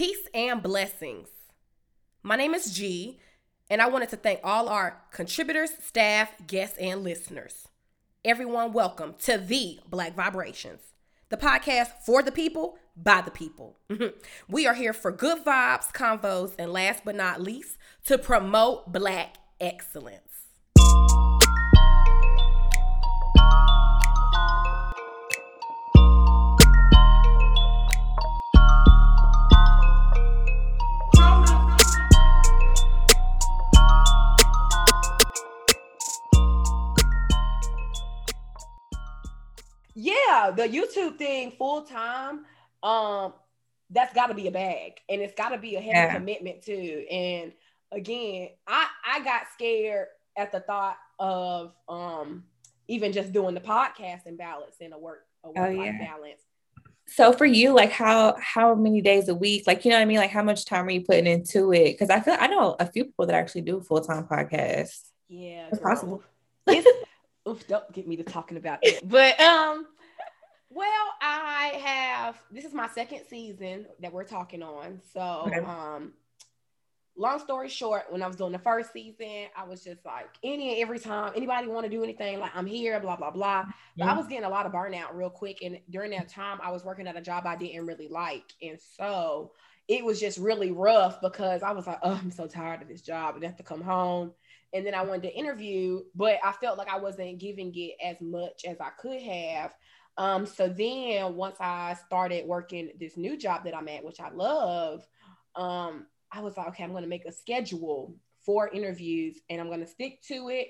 Peace and blessings. My name is G, and I wanted to thank all our contributors, staff, guests, and listeners. Everyone, welcome to the Black Vibrations, the podcast for the people, by the people. we are here for good vibes, convos, and last but not least, to promote Black excellence. Yeah, the YouTube thing full time, um, that's got to be a bag, and it's got to be a heavy yeah. commitment too. And again, I I got scared at the thought of um even just doing the podcast and balance and a work a work life oh, yeah. balance. So for you, like how how many days a week? Like you know what I mean? Like how much time are you putting into it? Because I feel I know a few people that actually do full time podcasts. Yeah, it's possible. Oof, don't get me to talking about it. But um, well, I have this is my second season that we're talking on. So okay. um long story short, when I was doing the first season, I was just like any and every time anybody want to do anything, like I'm here, blah blah blah. But I was getting a lot of burnout real quick, and during that time, I was working at a job I didn't really like, and so it was just really rough because I was like, oh, I'm so tired of this job, and I have to come home and then I wanted to interview, but I felt like I wasn't giving it as much as I could have. Um, so then once I started working this new job that I'm at, which I love, um, I was like, okay, I'm gonna make a schedule for interviews and I'm gonna stick to it.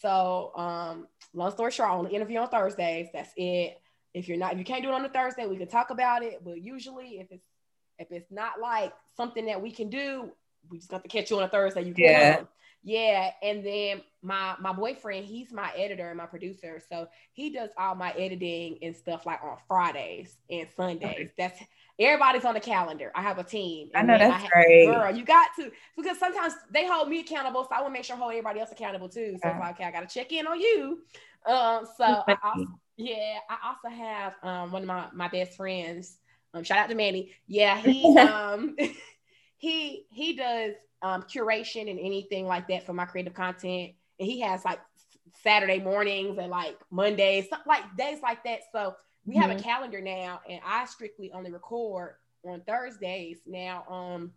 So um, long story short, I only interview on Thursdays. That's it. If you're not, if you can't do it on a Thursday, we can talk about it. But usually, if it's if it's not like something that we can do, we just got to catch you on a Thursday. You can yeah. Come. Yeah, and then my my boyfriend, he's my editor and my producer, so he does all my editing and stuff like on Fridays and Sundays. Okay. That's everybody's on the calendar. I have a team. I know that's I great. Girl, you got to because sometimes they hold me accountable, so I want to make sure I hold everybody else accountable too. So it's like, okay, I got to check in on you. Um, so I also, yeah, I also have um one of my my best friends. Um, shout out to Manny. Yeah, he um he he does um, curation and anything like that for my creative content. And he has like Saturday mornings and like Mondays, like days like that. So we mm-hmm. have a calendar now, and I strictly only record on Thursdays. Now, um,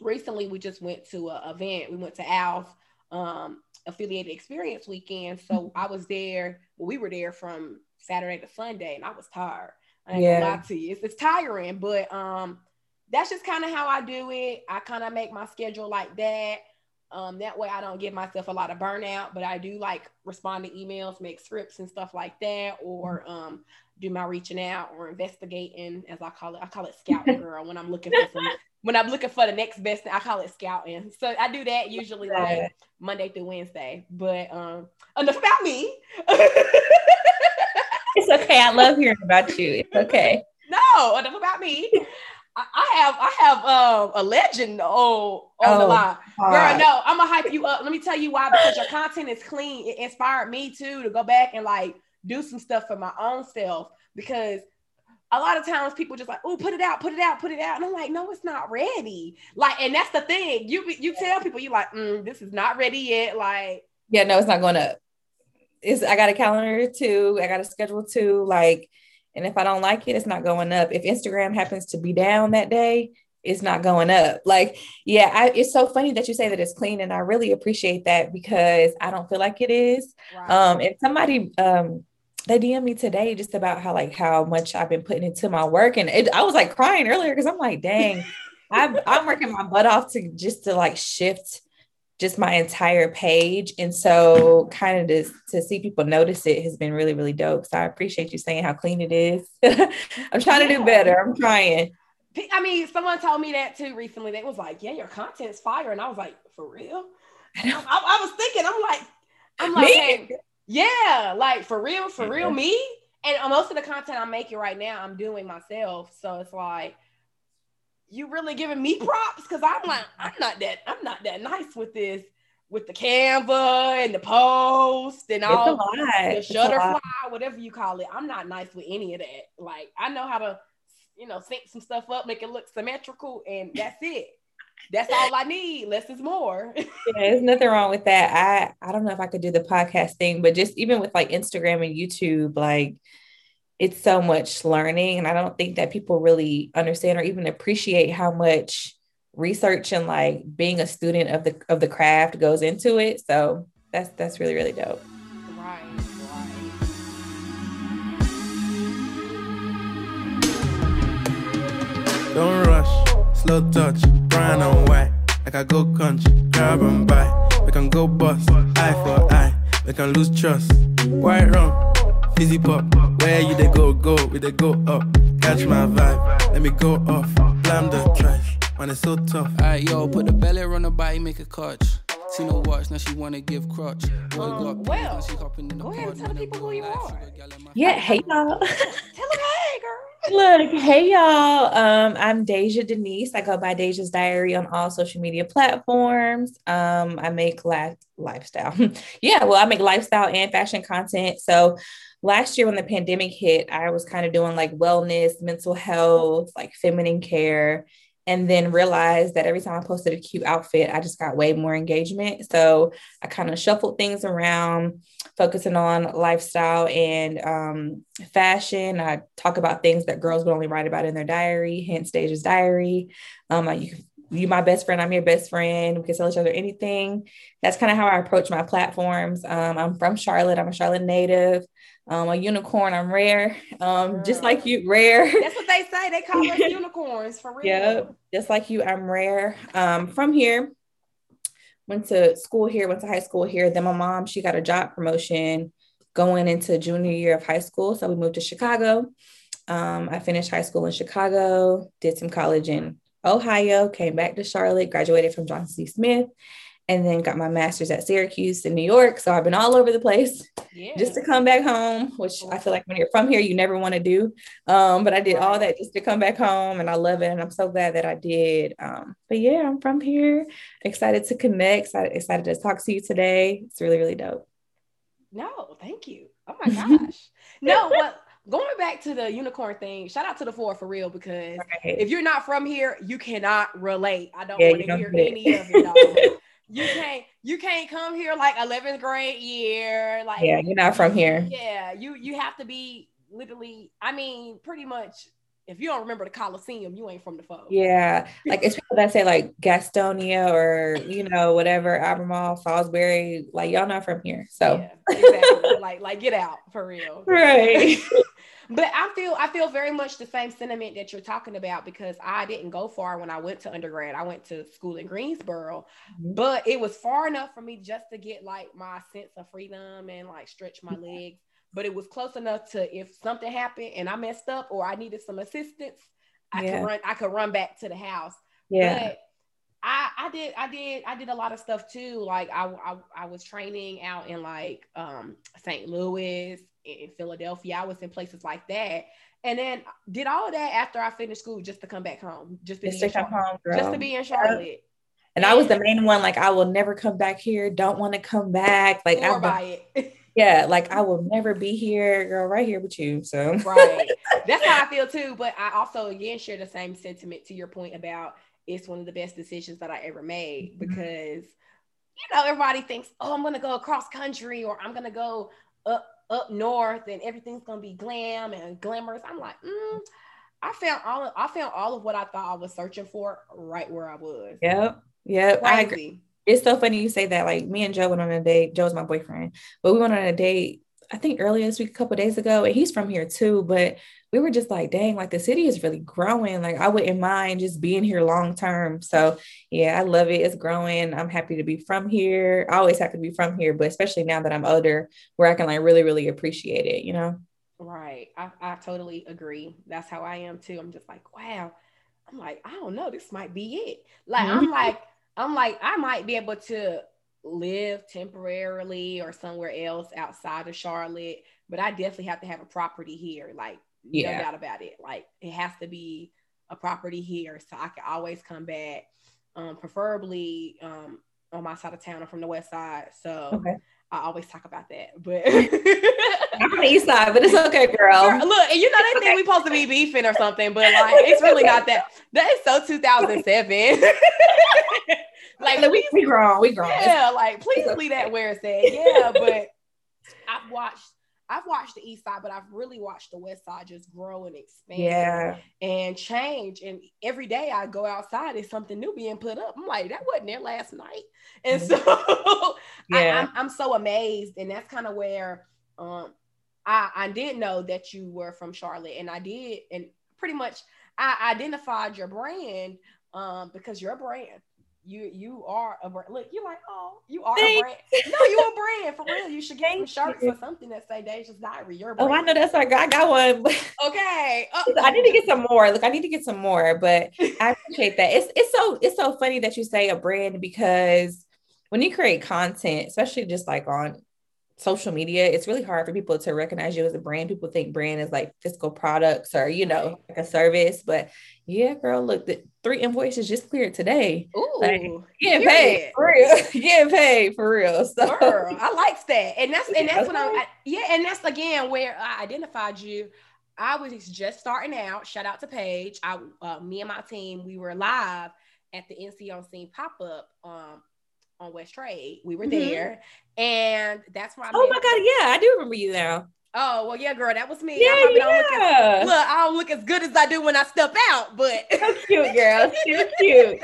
recently we just went to an event. We went to Al's um, affiliated experience weekend. So mm-hmm. I was there. Well, we were there from Saturday to Sunday, and I was tired. I ain't yeah. gonna lie to you. It's, it's tiring, but um, that's just kind of how I do it. I kind of make my schedule like that. Um, that way I don't give myself a lot of burnout, but I do like respond to emails, make scripts and stuff like that, or um, do my reaching out or investigating, as I call it. I call it scouting, girl. When I'm looking for some, when I'm looking for the next best, thing, I call it scouting. So I do that usually like Monday through Wednesday. But um, enough about me. it's okay. I love hearing about you. It's okay. No, enough about me. I have I have uh, a legend oh, on oh, the line. Girl, no, I'm gonna hype you up. Let me tell you why, because your content is clean. It inspired me too to go back and like do some stuff for my own self because a lot of times people just like, oh, put it out, put it out, put it out. And I'm like, no, it's not ready. Like, and that's the thing. You you tell people, you like, mm, this is not ready yet. Like, yeah, no, it's not going up. It's I got a calendar too. I got a schedule too. Like and if I don't like it, it's not going up. If Instagram happens to be down that day, it's not going up. Like, yeah, I, it's so funny that you say that it's clean, and I really appreciate that because I don't feel like it is. Right. Um, and somebody um they DM me today just about how like how much I've been putting into my work, and it, I was like crying earlier because I'm like, dang, I'm I'm working my butt off to just to like shift just my entire page. And so kind of to, to see people notice it has been really, really dope. So I appreciate you saying how clean it is. I'm trying to do better. I'm trying. I mean, someone told me that too recently. They was like, yeah, your content's fire. And I was like, for real? I, I, I was thinking, I'm like, I'm like, hey, yeah, like for real, for real, mm-hmm. me. And uh, most of the content I'm making right now, I'm doing myself. So it's like, you really giving me props because I'm like I'm not that I'm not that nice with this with the Canva and the post and all the Shutterfly, whatever you call it. I'm not nice with any of that. Like I know how to you know, sync some stuff up, make it look symmetrical, and that's it. That's all I need. Less is more. yeah, there's nothing wrong with that. I I don't know if I could do the podcast thing, but just even with like Instagram and YouTube, like it's so much learning, and I don't think that people really understand or even appreciate how much research and like being a student of the of the craft goes into it. So that's that's really really dope. Don't rush, slow touch, brown and white. Like I go country, grab and buy. We can go bust, eye for eye. We can lose trust. White rum, fizzy pop. Where you they go, go, we they go up. Catch my vibe, let me go off. Blam the trash, man, it's so tough. Alright, yo, put the belly on the body, make a catch. See no watch, now she wanna give crutch. Boy, Um, got well, now she hopping in the go ahead and tell the people who you are. sugar gal in my Yeah, hey y'all. Tell them, hey, girl. Look, hey y'all. Um, I'm Dejah Denise. I go by Dejah's Diary on all social media platforms. Um, I make li- lifestyle. yeah, well, I make lifestyle and fashion content. So last year when the pandemic hit, I was kind of doing like wellness, mental health, like feminine care, and then realized that every time I posted a cute outfit, I just got way more engagement. So I kind of shuffled things around, focusing on lifestyle and um, fashion. I talk about things that girls would only write about in their diary, hence Dejah's diary. Um, you, you my best friend, I'm your best friend. We can tell each other anything. That's kind of how I approach my platforms. Um, I'm from Charlotte. I'm a Charlotte native. Um, a unicorn. I'm rare. Um, just like you, rare. That's what they say. They call us unicorns for real. Yep. Just like you, I'm rare. Um, from here, went to school here, went to high school here. Then my mom, she got a job promotion going into junior year of high school. So we moved to Chicago. Um, I finished high school in Chicago, did some college in Ohio, came back to Charlotte, graduated from Johnson C. Smith, and then got my master's at Syracuse in New York. So I've been all over the place Yeah. just to come back home, which I feel like when you're from here, you never want to do. Um, but I did all that just to come back home and I love it. And I'm so glad that I did. Um, but yeah, I'm from here, excited to connect, excited, excited to talk to you today. It's really, really dope. No, thank you. Oh my gosh. no, but going back to the unicorn thing, shout out to the four for real because Right. if you're not from here, you cannot relate. I don't Yeah, want to hear any of it. you can't you can't come here like 11th grade year. Like yeah, you're not from here. yeah, you you have to be literally, I mean, pretty much if you don't remember the Coliseum, you ain't from the foe. Yeah, like it's people that say like Gastonia or you know whatever Albemarle, Salisbury, like y'all not from here, so Yeah, exactly. like like get out for real. right. But I feel I feel very much the same sentiment that you're talking about because I didn't go far when I went to undergrad. I went to school in Greensboro, Mhm. but it was far enough for me just to get like my sense of freedom and like stretch my legs. But it was close enough to if something happened and I messed up or I needed some assistance, I Yeah. could run I could run back to the house. Yeah, But I I did I did I did a lot of stuff too. Like I I, I was training out in like um St. Louis in Philadelphia. I was in places like that. And then did all of that after I finished school just to come back home. Just to just be to in home, just to be in Charlotte. And I was the main one, like I will never come back here. Don't want to come back. Like I've by it. yeah, like I will never be here, girl, right here with you. So right. That's how I feel too. But I also again share the same sentiment to your point about it's one of the best decisions that I ever made Mhm. because you know everybody thinks, oh, I'm gonna go across country or I'm gonna go up up north and everything's gonna be glam and glamorous. I'm like, mm, I found all of, I found all of what I thought I was searching for right where I was. Yep. Yep. I agree. It's so funny you say that. Like me and Joe went on a date. Joe's my boyfriend, but we went on a date. I think earlier this week, a couple days ago, and he's from here too. But we were just like, dang, like the city is really growing. Like I wouldn't mind just being here long term. So yeah, I love it. It's growing. I'm happy to be from here. I always have to be from here, but especially now that I'm older, where I can like really, really appreciate it. You know? Right. I, I totally agree. That's how I am too. I'm just like, wow. I'm like, I don't know. This might be it. Like, I'm Mhm. like, I'm like, I might be able to live temporarily or somewhere else outside of Charlotte, but I definitely have to have a property here. Like, Yeah. no doubt about it. Like, it has to be a property here so I can always come back. Um, preferably um on my side of town. I'm from the west side. So Okay. I always talk about that, but I'm on the east side, but it's okay, girl. Girl, look, and you know they think we supposed to be beefing or something, but like it's really not that. That is so 2007. like we we grown, we grown. Yeah, like please leave that where it's at. Yeah, but I've watched I've watched the east side, but I've really watched the west side just grow and expand Yeah. and change. And every day I go outside, there's something new being put up. I'm like, that wasn't there last night. And so I, Yeah. I'm, I'm so amazed. And that's kind of where um I, I did know that you were from Charlotte. And I did, and pretty much I identified your brand um because you're a brand. You you are a brand. Look, you're like, oh, you are a brand. No, you're a brand for real. You should get some shirts or something that say Dejah's Diary. You're a Oh. I know that's like I got one. Okay. Oh, I need to get some more. Look, I need to get some more, but I appreciate that. It's it's so it's so funny that you say a brand because when you create content, especially just like on social media, it's really hard for people to recognize you as a brand. People think brand is like physical products or you know like a service, but yeah, girl, look, the three invoices just cleared today. Ooh, Like, Getting paid for real. Getting paid for real. So Girl, I like that, and that's and that's when I, Okay. I yeah, and that's again where I identified you. I was just starting out. Shout out to Paige. I, uh, me and my team, we were live at the NC on Scene pop up um, on West Trade. We were Mhm. there, and that's why. Oh my god, yeah, I do remember you now. Oh well, yeah, girl, that was me. Yeah, I probably don't look as, yeah. look, I don't look as good as I do when I step out, but So cute, girl. Too cute.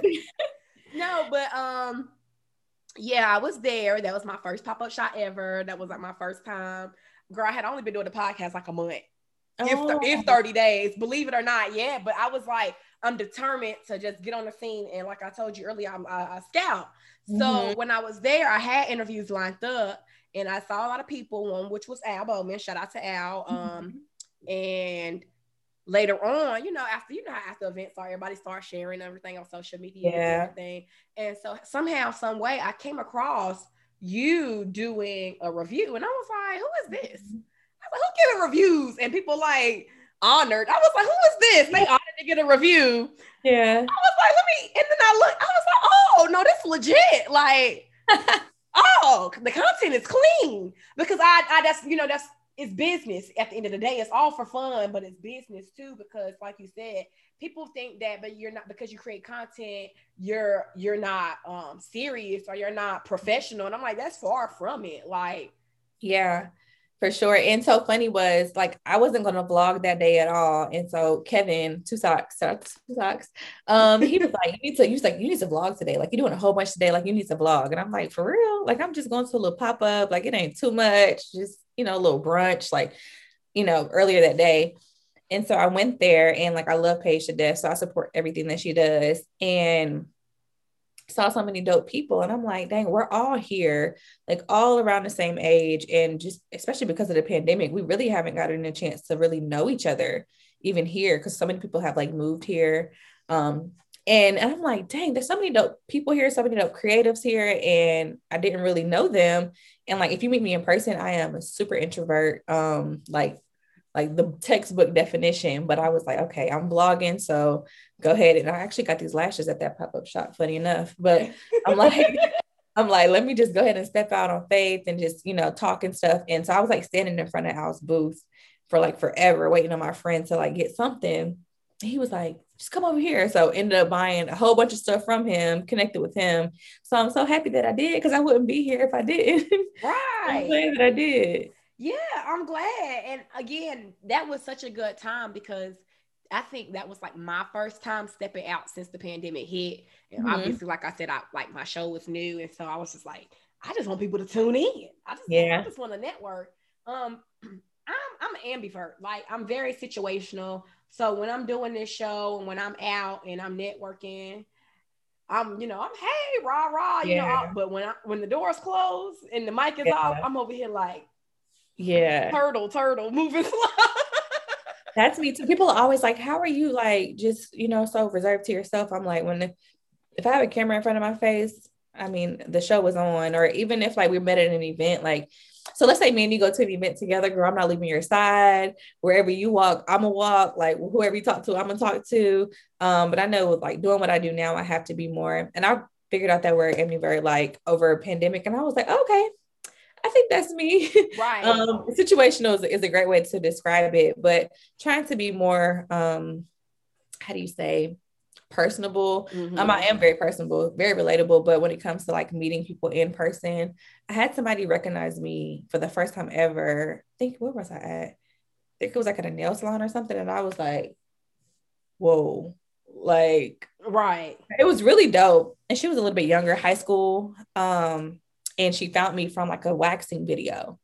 no, but um, yeah, I was there. That was my first pop up shot ever. That was like my first time. Girl, I had only been doing the podcast like a month, if, Oh. if 30 days, believe it or not. Yeah, but I was like, I'm determined to just get on the scene. And like I told you earlier, I'm a scout. So Mhm. when I was there, I had interviews lined up and I saw a lot of people, one which was Al Bowman. Shout out to Al. Um, and later on, you know, after you know how after events are, everybody starts sharing everything on social media Yeah. and everything. And so somehow, some way, I came across you doing a review, and I was like, "Who is this?" I was like, "Who giving reviews?" And people like honored. I was like, "Who is this?" They honored to get a review. Yeah. I was like, "Let me," and then I looked. I was like, "Oh no, this legit!" Like, oh, the content is clean because I, I that's you know that's it's business at the end of the day. It's all for fun, but it's business too because, like you said, people think that, but you're not because you create content, you're you're not um serious or you're not professional, and I'm like, that's far from it. Like, Yeah, for sure. And so funny was like I wasn't gonna vlog that day at all. And so Kevin, two socks, two socks. Um, he was like, you need to, he was like, you need to vlog today. Like you're doing a whole bunch today. Like you need to vlog. And I'm like, for real? Like I'm just going to a little pop-up, like it ain't too much, just you know, a little brunch, like, you know, earlier that day. And so I went there and like I love Paige to death. So I support everything that she does. And saw so many dope people and I'm like, dang, we're all here, like all around the same age. And just especially because of the pandemic, we really haven't gotten a chance to really know each other even here because so many people have like moved here. Um, and, and I'm like, dang, there's so many dope people here, so many dope creatives here, and I didn't really know them. And like, if you meet me in person, I am a super introvert, um, like, like the textbook definition. But I was like, okay, I'm blogging, so go ahead. And I actually got these lashes at that pop up shop, funny enough. But I'm like, I'm like, let me just go ahead and step out on faith and just, you know, talk and stuff. And so I was like standing in front of Al's booth for like forever, waiting on my friend to like get something. He was like, just come over here. So ended up buying a whole bunch of stuff from him, connected with him. So I'm so happy that I did because I wouldn't be here if I didn't. I'm right. glad that I did. Yeah, I'm glad. And again, that was such a good time because I think that was like my first time stepping out since the pandemic hit. And Mhm. obviously, like I said, I like my show was new, and so I was just like, I just want people to tune in. I just, Yeah. I just want to network. Um, I'm I'm an ambivert. Like I'm very situational. So when I'm doing this show and when I'm out and I'm networking, I'm you know I'm hey rah rah you know. Yeah. I- But when I when the doors close and the mic is Yeah. off, I'm over here like Yeah. turtle, turtle, moving slow. That's me too. People are always like, "How are you like just you know so reserved to yourself?" I'm like, when if I have a camera in front of my face, I mean, the show was on, or even if like we met at an event, like so let's say me and you go to an event together, girl. I'm not leaving your side. Wherever you walk, I'm gonna walk. Like whoever you talk to, I'm gonna talk to. Um, but I know like doing what I do now, I have to be more. And I figured out that word ambivert like over a pandemic, and I was like, okay, I think that's me. Right. um, situational is, is a great way to describe it, but trying to be more, um, how do you say, personable. Mhm. Um, I am very personable, very relatable. But when it comes to like meeting people in person, I had somebody recognize me for the first time ever. I think where was I at? I think it was like at a nail salon or something, and I was like, "Whoa!" Like right. it was really dope. And she was a little bit younger, high school. Um, and she found me from like a waxing video.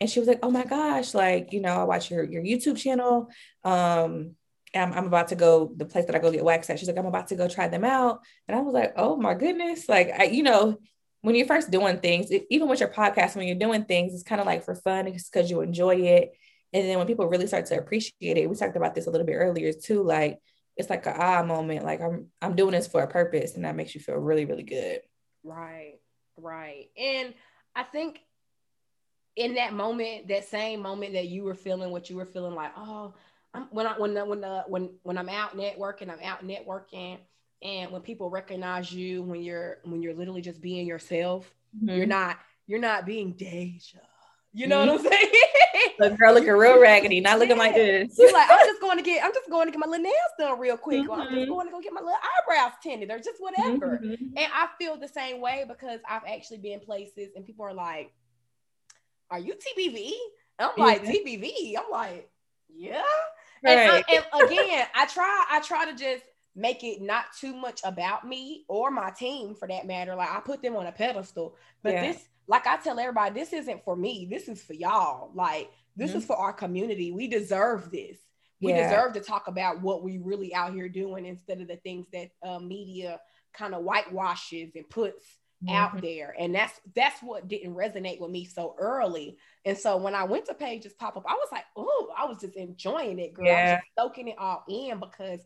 And she was like, Oh my gosh, like, you know, I watch your, your YouTube channel. Um, I'm, I'm about to go the place that I go get waxed at. She's like, I'm about to go try them out. And I was like, Oh my goodness. Like, I, you know, when you're first doing things, it, even with your podcast, when you're doing things, it's kind of like for fun, because you enjoy it. And then when people really start to appreciate it, we talked about this a little bit earlier too. Like, it's like a ah moment. Like I'm I'm doing this for a purpose, and that makes you feel really really good. Right, right. And I think in that moment, that same moment that you were feeling what you were feeling like, oh, I'm, when I when when uh, when when I'm out networking, I'm out networking, and when people recognize you when you're when you're literally just being yourself, Mm-hmm. you're not you're not being Dejah. You know what I'm saying? The girl looking real raggedy, not looking like this. You're like, I'm just going to get, I'm just going to get my little nails done real quick, or I'm just Mhm. going to go get my little eyebrows tinted, or just whatever. Mhm. And I feel the same way because I've actually been places and people are like, Are you TBV? And I'm like, Yeah. TBV. I'm like, Yeah. And, I- and again, I try, I try to just make it not too much about me or my team for that matter. Like I put them on a pedestal. But Yeah. this, like I tell everybody, this isn't for me. This is for y'all. Like this Mhm. is for our community. We deserve this. We Yeah. deserve to talk about what we really out here doing instead of the things that uh, media kind of whitewashes and puts out Mhm. there. And that's that's what didn't resonate with me so early. And so when I went to Paige's Pop Up, I was like, oh, I was just enjoying it, girl. I was Yeah. just soaking it all in because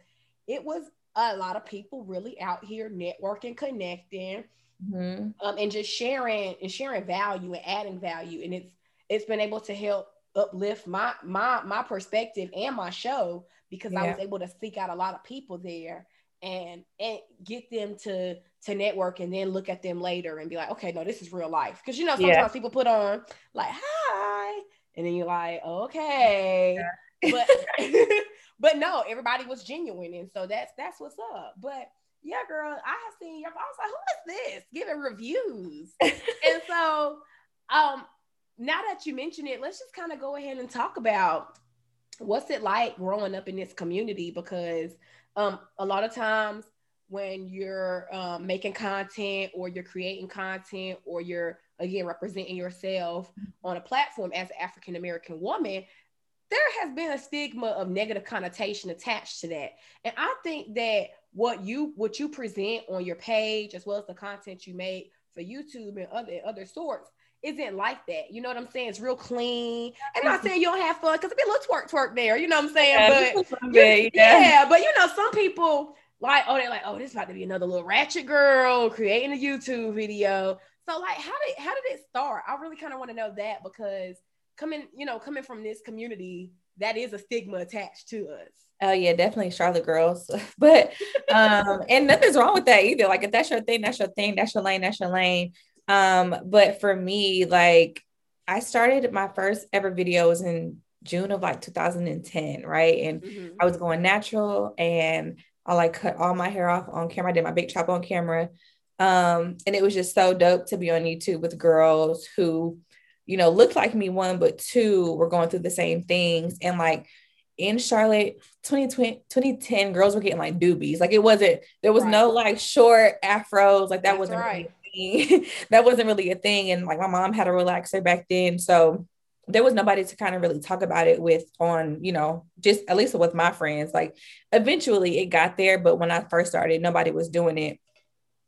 it was a lot of people really out here networking, connecting, Mhm. um, and just sharing and sharing value and adding value. And it's it's been able to help uplift my my my perspective and my show because I was able to seek out a lot of people there and and get them to to network and then look at them later and be like, okay, no, this is real life. Because you know, sometimes Yeah. people put on like hi, and then you're like, okay. But but no, everybody was genuine. And so that's that's what's up. But yeah, girl, I have seen your I was like, who is this giving reviews? and so um now that you mention it, let's just kind of go ahead and talk about what's it like growing up in this community because um a lot of times when you're um, making content or you're creating content or you're again representing yourself on a platform as an African American woman, there has been a stigma of negative connotation attached to that. And I think that what you what you present on your page as well as the content you make for YouTube and other other sorts isn't like that. You know what I'm saying? It's real clean. And I'm not saying you don't have fun because it be a little twerk twerk there. You know what I'm saying? Yeah, but just a little you- bit, yeah. yeah. but you know, some people like, oh, they're like, oh, this is about to be another little ratchet girl creating a YouTube video. So, like, how did how did it start? I really kind of want to know that because coming, you know, coming from this community, that is a stigma attached to us. Oh yeah, definitely Charlotte girls. but um, and nothing's wrong with that either. Like if that's your thing, that's your thing, that's your lane, that's your lane. Um, but for me, like I started my first ever video was in June of like 2010, right? And Mhm. I was going natural and I like cut all my hair off on camera. I did my big chop on camera. Um, and it was just so dope to be on YouTube with girls who, you know, looked like me, one, but two were going through the same things. And like in Charlotte, 2020, 2010, girls were getting like doobies. Like it wasn't, there was Right. no like short afros. Like that That's wasn't right. really a thing. that wasn't really a thing. And like my mom had a relaxer back then. So there was nobody to kind of really talk about it with on, you know, just at least with my friends. Like eventually it got there, but when I first started, nobody was doing it.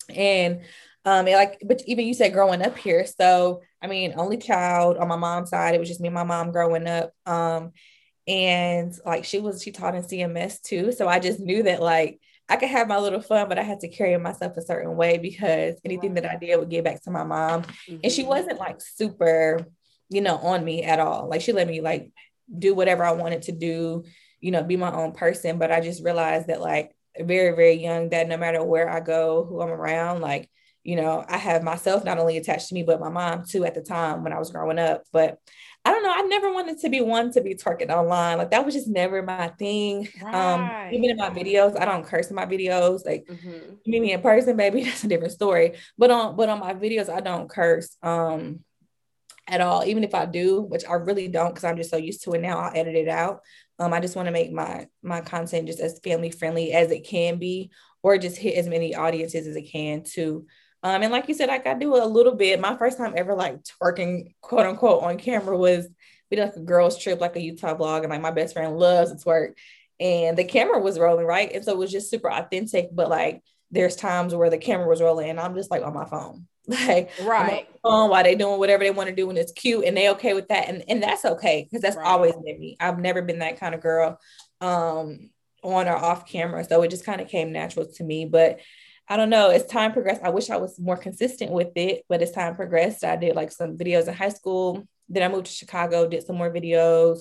And um, like, but even you said growing up here. So I mean, only child on my mom's side, it was just me and my mom growing up. Um, and like she was, she taught in CMS too. So I just knew that like I could have my little fun, but I had to carry myself a certain way because anything that I did would get back to my mom. And she Mhm. wasn't like super, you know, on me at all. Like she let me like do whatever I wanted to do, you know, be my own person. But I just realized that like very, very young that no matter where I go, who I'm around, like, you know, I have myself not only attached to me, but my mom too at the time when I was growing up. But I don't know. I never wanted to be one to be twerking online. Like that was just never my thing. Um, right. Um, even in my videos, I don't curse in my videos. Like mm-hmm. meet me in person, baby, that's a different story. But on but on my videos, I don't curse um at all. Even if I do, which I really don't, because I'm just so used to it now, I'll edit it out. Um, I just want to make my my content just as family friendly as it can be, or just hit as many audiences as it can too. Um, and like you said, like I do a little bit. My first time ever like twerking, quote unquote, on camera was we did like a girls trip, like a Utah vlog, and like my best friend loves to twerk, and the camera was rolling right, and so it was just super authentic. But like, there's times where the camera was rolling, and I'm just like on my phone, like right on while they doing whatever they want to do, and it's cute, and they okay with that, and and that's okay because that's right. always been me. I've never been that kind of girl, um, on or off camera, so it just kind of came natural to me, but I don't know. As time progressed, I wish I was more consistent with it, but as time progressed, I did like some videos in high school. Then I moved to Chicago, did some more videos,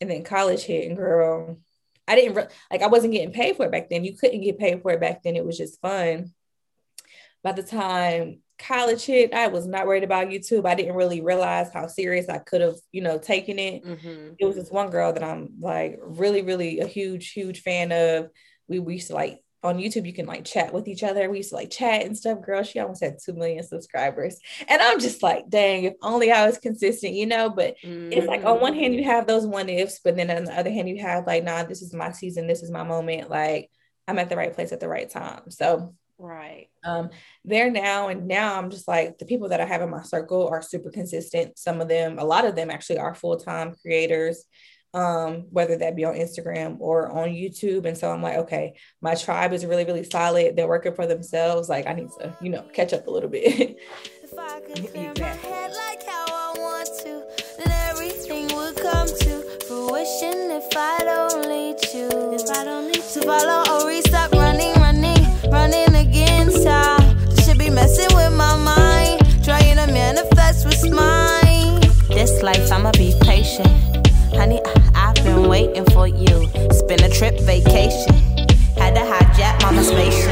and then college hit. And girl, I didn't re- like I wasn't getting paid for it back then. You couldn't get paid for it back then. It was just fun. By the time college hit, I was not worried about YouTube. I didn't really realize how serious I could have, you know, taken it. Mm-hmm. It was this one girl that I'm like really, really a huge, huge fan of. We, we used to like on YouTube, you can like chat with each other. We used to like chat and stuff. Girl, she almost had 2 million subscribers. And I'm just like, dang, if only I was consistent, you know? But mm-hmm. it's like on one hand, you have those one ifs, but then on the other hand, you have like, nah, this is my season. This is my moment. Like, I'm at the right place at the right time. So, right. Um, there now. And now I'm just like, the people that I have in my circle are super consistent. Some of them, a lot of them actually are full time creators um, whether that be on Instagram or on YouTube. And so I'm like, okay, my tribe is really, really solid. They're working for themselves. Like I need to, you know, catch up a little bit. if I could clear my head like how I want to, then everything would come to fruition if I'd only choose. If I'd only choose. To follow or restart running, running, running against time. Should be messing with my mind, trying to manifest what's mine. This life, I'ma be patient. Honey, been waiting for you. It's been a trip vacation. Had to hijack mama's spaceship.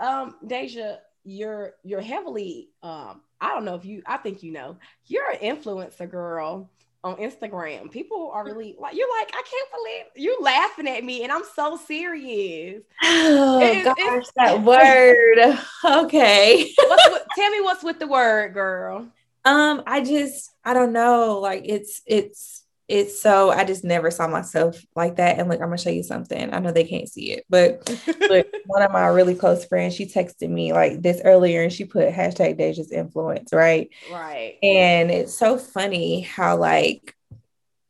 Um, Dejah, you're you're heavily um, I don't know if you I think you know, you're an influencer girl on Instagram. People are really like you're like, I can't believe you're laughing at me and I'm so serious. Oh it, gosh, that word. Okay. with, tell me what's with the word, girl. Um, I just I don't know. Like it's it's it's so I just never saw myself like that. And look, I'm gonna show you something. I know they can't see it, but look, one of my really close friends, she texted me like this earlier and she put hashtag Dejah's influence, right? Right. And it's so funny how like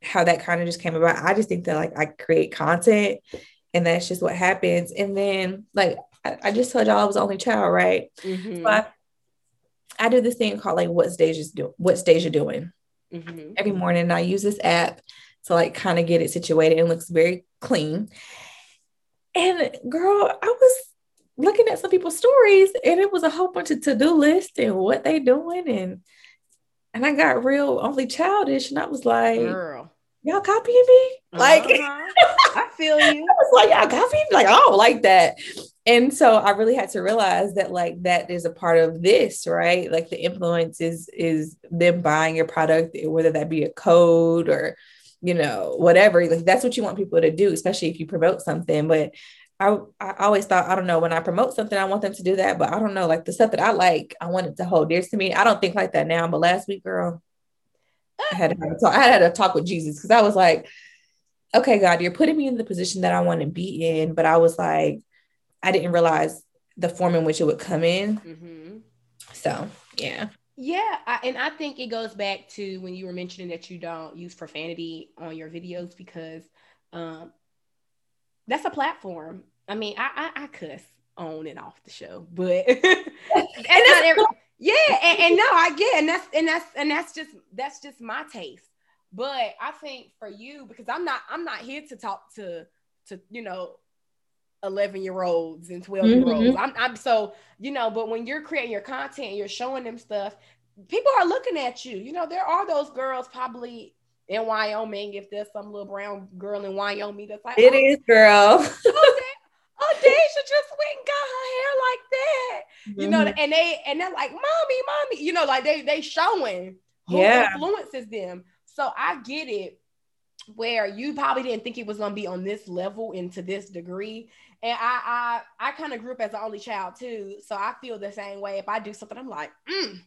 how that kind of just came about. I just think that like I create content and that's just what happens. And then like I, I just told y'all I was only child, right? Mm-hmm. So I, I do this thing called like what's Dejah's do what's Dejah doing? Mm-hmm. every morning. I use this app to like kind of get it situated and looks very clean. And girl, I was looking at some people's stories and it was a whole bunch of to-do lists and what they doing and and I got real only childish and I was like, girl, y'all copying me? Like uh-huh. I feel you. I was like, y'all copying me? Like, I don't like that and so i really had to realize that like that is a part of this right? Like the influence is is them buying your product whether that be a code or you know whatever like that's what you want people to do especially if you promote something. But I, I always thought I don't know when I promote something I want them to do that. But I don't know like the stuff that I like I want it to hold dear to me. I don't think like that now but last week girl I had to have a talk, I had a talk with Jesus because I was like okay God you're putting me in the position that I want to be in. But I was like I didn't realize the form in which it would come in. Mm-hmm. So yeah. Yeah, I, and I think it goes back to when you were mentioning that you don't use profanity on your videos because um, that's a platform. I mean, I, I, I cuss on and off the show, but not every, yeah, and, and no, I get, and that's and that's and that's just that's just my taste. But I think for you, because I'm not I'm not here to talk to to you know 11 year olds and 12 year olds. Mm-hmm. I'm, I'm so, you know, but when you're creating your content, you're showing them stuff, people are looking at you. You know, there are those girls probably in Wyoming, if there's some little brown girl in Wyoming that's like, it oh, is, girl. oh, oh, Dejah just went and got her hair like that. Mm-hmm. You know, mm-hmm. and they and they're like, mommy, mommy, you know, like they they showing who yeah. influences them. So I get it where you probably didn't think it was gonna be on this level and to this degree. And I I I kind of grew up as the only child too. So I feel the same way. If I do something, I'm like, mm,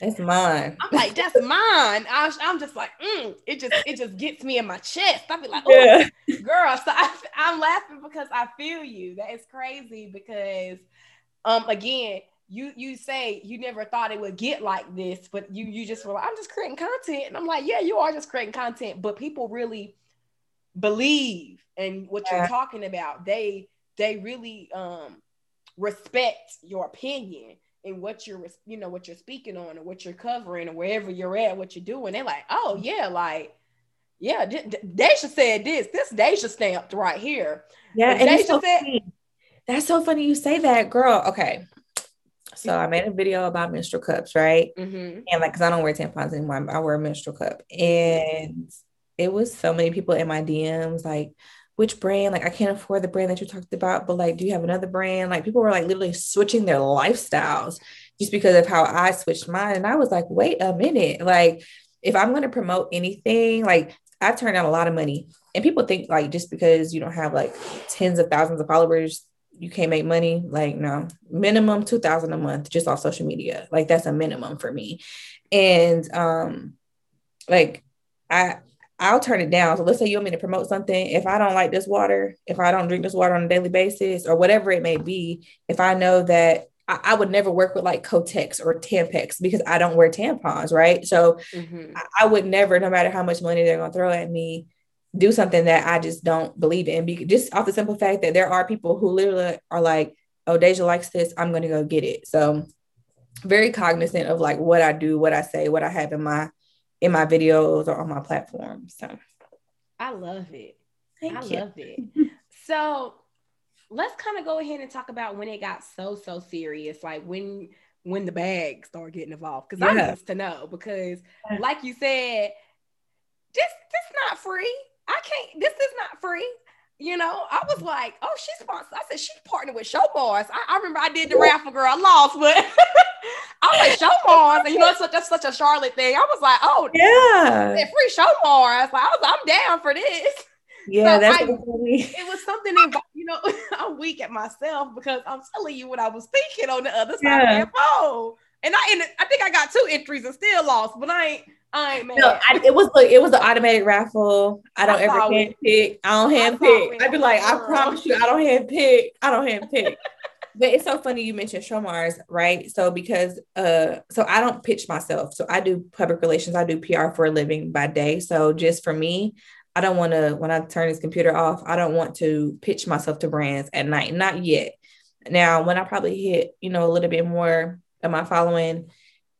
that's mine. I'm like, that's mine. I, am just like, mm, it just it just gets me in my chest. I be like, oh, yeah. girl. So I, I'm laughing because I feel you. That is crazy because, um, again, you you say you never thought it would get like this, but you you just were like, I'm just creating content, and I'm like, yeah, you are just creating content, but people really believe in what yeah. you're talking about. They they really um respect your opinion and what you're you know what you're speaking on or what you're covering or wherever you're at what you're doing. They're like oh yeah like yeah Dejah said this. This Dejah stamped right here. Yeah and Dejah so said funny. that's so funny you say that girl. Okay. So I made a video about menstrual cups, right? Mm-hmm. And like, cause I don't wear tampons anymore, I wear a menstrual cup, and it was so many people in my DMs like, which brand? Like i can't afford the brand that you talked about but like do you have another brand? Like people were like literally switching their lifestyles just because of how i switched mine. And i was like wait a minute. Like if i'm going to promote anything like i've turned out a lot of money. And people think like just because you don't have like tens of thousands of followers you can't make money. Like no. Minimum 2000 a month just off social media. Like that's a minimum for me. And um like i I'll turn it down. So let's say you want me to promote something. If I don't like this water, if I don't drink this water on a daily basis or whatever it may be, if I know that I, I would never work with like Kotex or Tampax because I don't wear tampons, right? So mm-hmm. I, I, would never, no matter how much money they're going to throw at me, do something that I just don't believe in. Be- just off the simple fact that there are people who literally are like, oh, Dejah likes this, I'm going to go get it. So very cognizant of like what I do, what I say, what I have in my in my videos or on my platform. So I love it. Thank I you. love it. so let's kind of go ahead and talk about when it got so so serious, like when when the bag started getting involved. Because yeah. I used to know because, like you said, this this not free. I can't. This is not free. You know, I was like, oh, she's sponsored. I said she partnered with Show Bars. I, I remember I did the raffle girl. I lost, but I was like Show Bars, and you know, that's such a Charlotte thing. I was like, oh, yeah, free Show Bars. Like, I was, like, I'm down for this. Yeah, so that's I, it was something involved, you know, I'm weak at myself because I'm telling you what I was thinking on the other side yeah. of that phone. And I and I think I got two entries and still lost, but I ain't I. No, I, it was like it was an automatic raffle. I don't I ever hand pick. I don't hand pick. I'd be like, I promise you, I don't hand pick. I don't hand pick. but it's so funny you mentioned Showmars, right? So because uh so I don't pitch myself. So I do public relations, I do PR for a living by day. So just for me, I don't want to when I turn this computer off, I don't want to pitch myself to brands at night. Not yet. Now, when I probably hit, you know, a little bit more of my following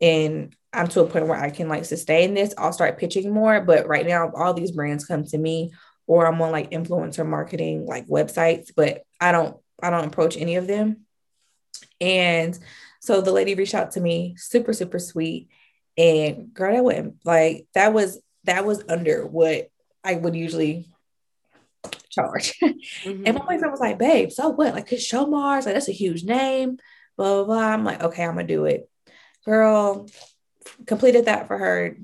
and I'm to a point where I can like sustain this, I'll start pitching more. But right now, all these brands come to me, or I'm on like influencer marketing like websites, but I don't I don't approach any of them. And so the lady reached out to me, super super sweet, and girl, that went like that was that was under what I would usually charge. Mm-hmm. and my boyfriend was like, babe, so what? Like, cause Showmars, like that's a huge name, blah, blah, blah. I'm like, okay, I'm gonna do it. Girl, completed that for her.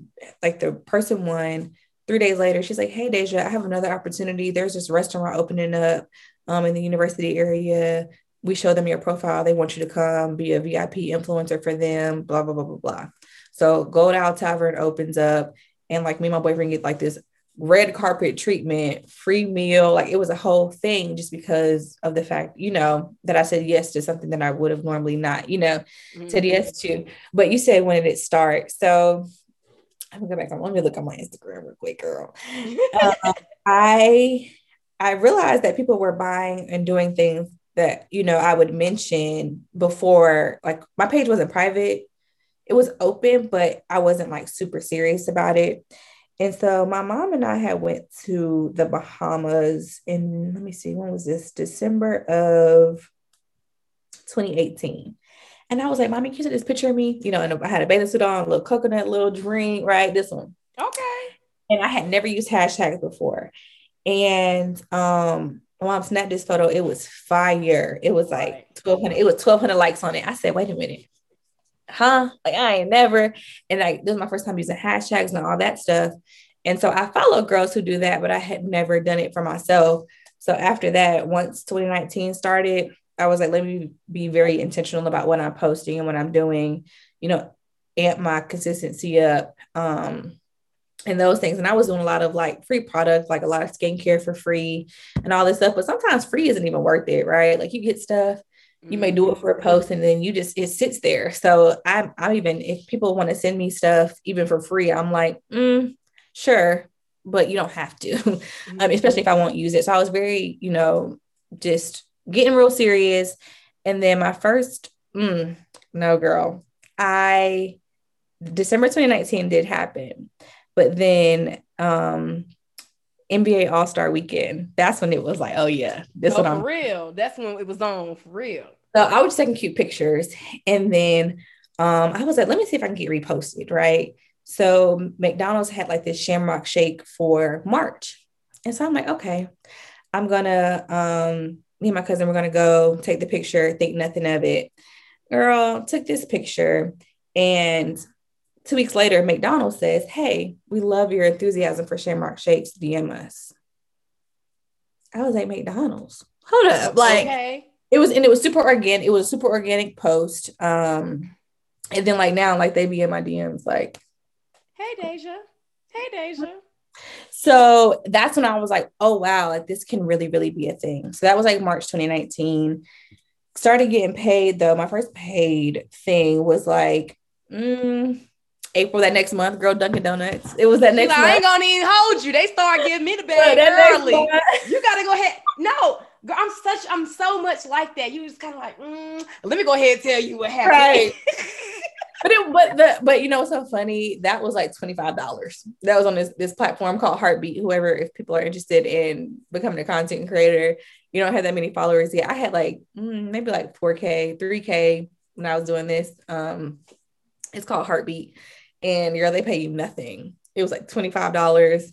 Like the person won. Three days later, she's like, "Hey, Dejah, I have another opportunity. There's this restaurant opening up um, in the university area. We show them your profile. They want you to come be a VIP influencer for them. Blah blah blah blah blah." So Gold Owl Tavern opens up, and like me and my boyfriend get like this red carpet treatment, free meal. Like it was a whole thing just because of the fact, you know, that I said yes to something that I would have normally not, you know, mm-hmm. said yes to. But you said when did it start? So I'm gonna go back. Let me look on my Instagram real quick, girl. uh, I I realized that people were buying and doing things that you know I would mention before like my page wasn't private it was open but I wasn't like super serious about it and so my mom and I had went to the Bahamas in let me see when was this December of 2018 and I was like mommy can you see this picture of me you know and I had a bathing suit on a little coconut little drink right this one Okay. and I had never used hashtags before and um my mom snapped this photo. It was fire. It was like 1200. It was 1200 likes on it. I said, wait a minute. Huh? Like I ain't never. And like this is my first time using hashtags and all that stuff. And so I follow girls who do that, but I had never done it for myself. So after that, once 2019 started, I was like, let me be very intentional about what I'm posting and what I'm doing, you know, amp my consistency up. Um, and those things. And I was doing a lot of like free products, like a lot of skincare for free and all this stuff. But sometimes free isn't even worth it, right? Like you get stuff, you may do it for a post and then you just it sits there. So I'm I'm even if people want to send me stuff even for free, I'm like, mm, sure, but you don't have to. Mm-hmm. um, especially if I won't use it. So I was very, you know, just getting real serious. And then my first, mm, no, girl, I December 2019 did happen, but then um NBA All Star Weekend. That's when it was like, oh yeah, this oh, one for I'm. real. That's when it was on for real. So I was taking cute pictures, and then um I was like, let me see if I can get reposted, right? So McDonald's had like this Shamrock Shake for March, and so I'm like, okay, I'm gonna um me and my cousin we're gonna go take the picture, think nothing of it. Girl took this picture, and two weeks later, McDonald's says, Hey, we love your enthusiasm for Shamrock Shakes. DM us. I was like, McDonald's. Hold up. Like okay. it was, and it was super organic. It was a super organic post. Um, and then like now, like they be in my DMs, like, Hey Dejah. Hey Dejah. so that's when I was like, oh wow, like this can really, really be a thing. So that was like March 2019. Started getting paid though. My first paid thing was like mm, April that next month, girl Dunkin' Donuts. It was that next like, I ain't gonna even hold you. They start giving me the bag early. You gotta go ahead. No, girl, I'm such, I'm so much like that. You just kind of like, mm, let me go ahead and tell you what happened. Right. But it, but the, but you know what's so funny? That was like twenty five dollars. That was on this this platform called Heartbeat. Whoever, if people are interested in becoming a content creator, you don't have that many followers yet. I had like mm, maybe like four k, three k when I was doing this. Um, it's called Heartbeat, and girl, they pay you nothing. It was like twenty five dollars.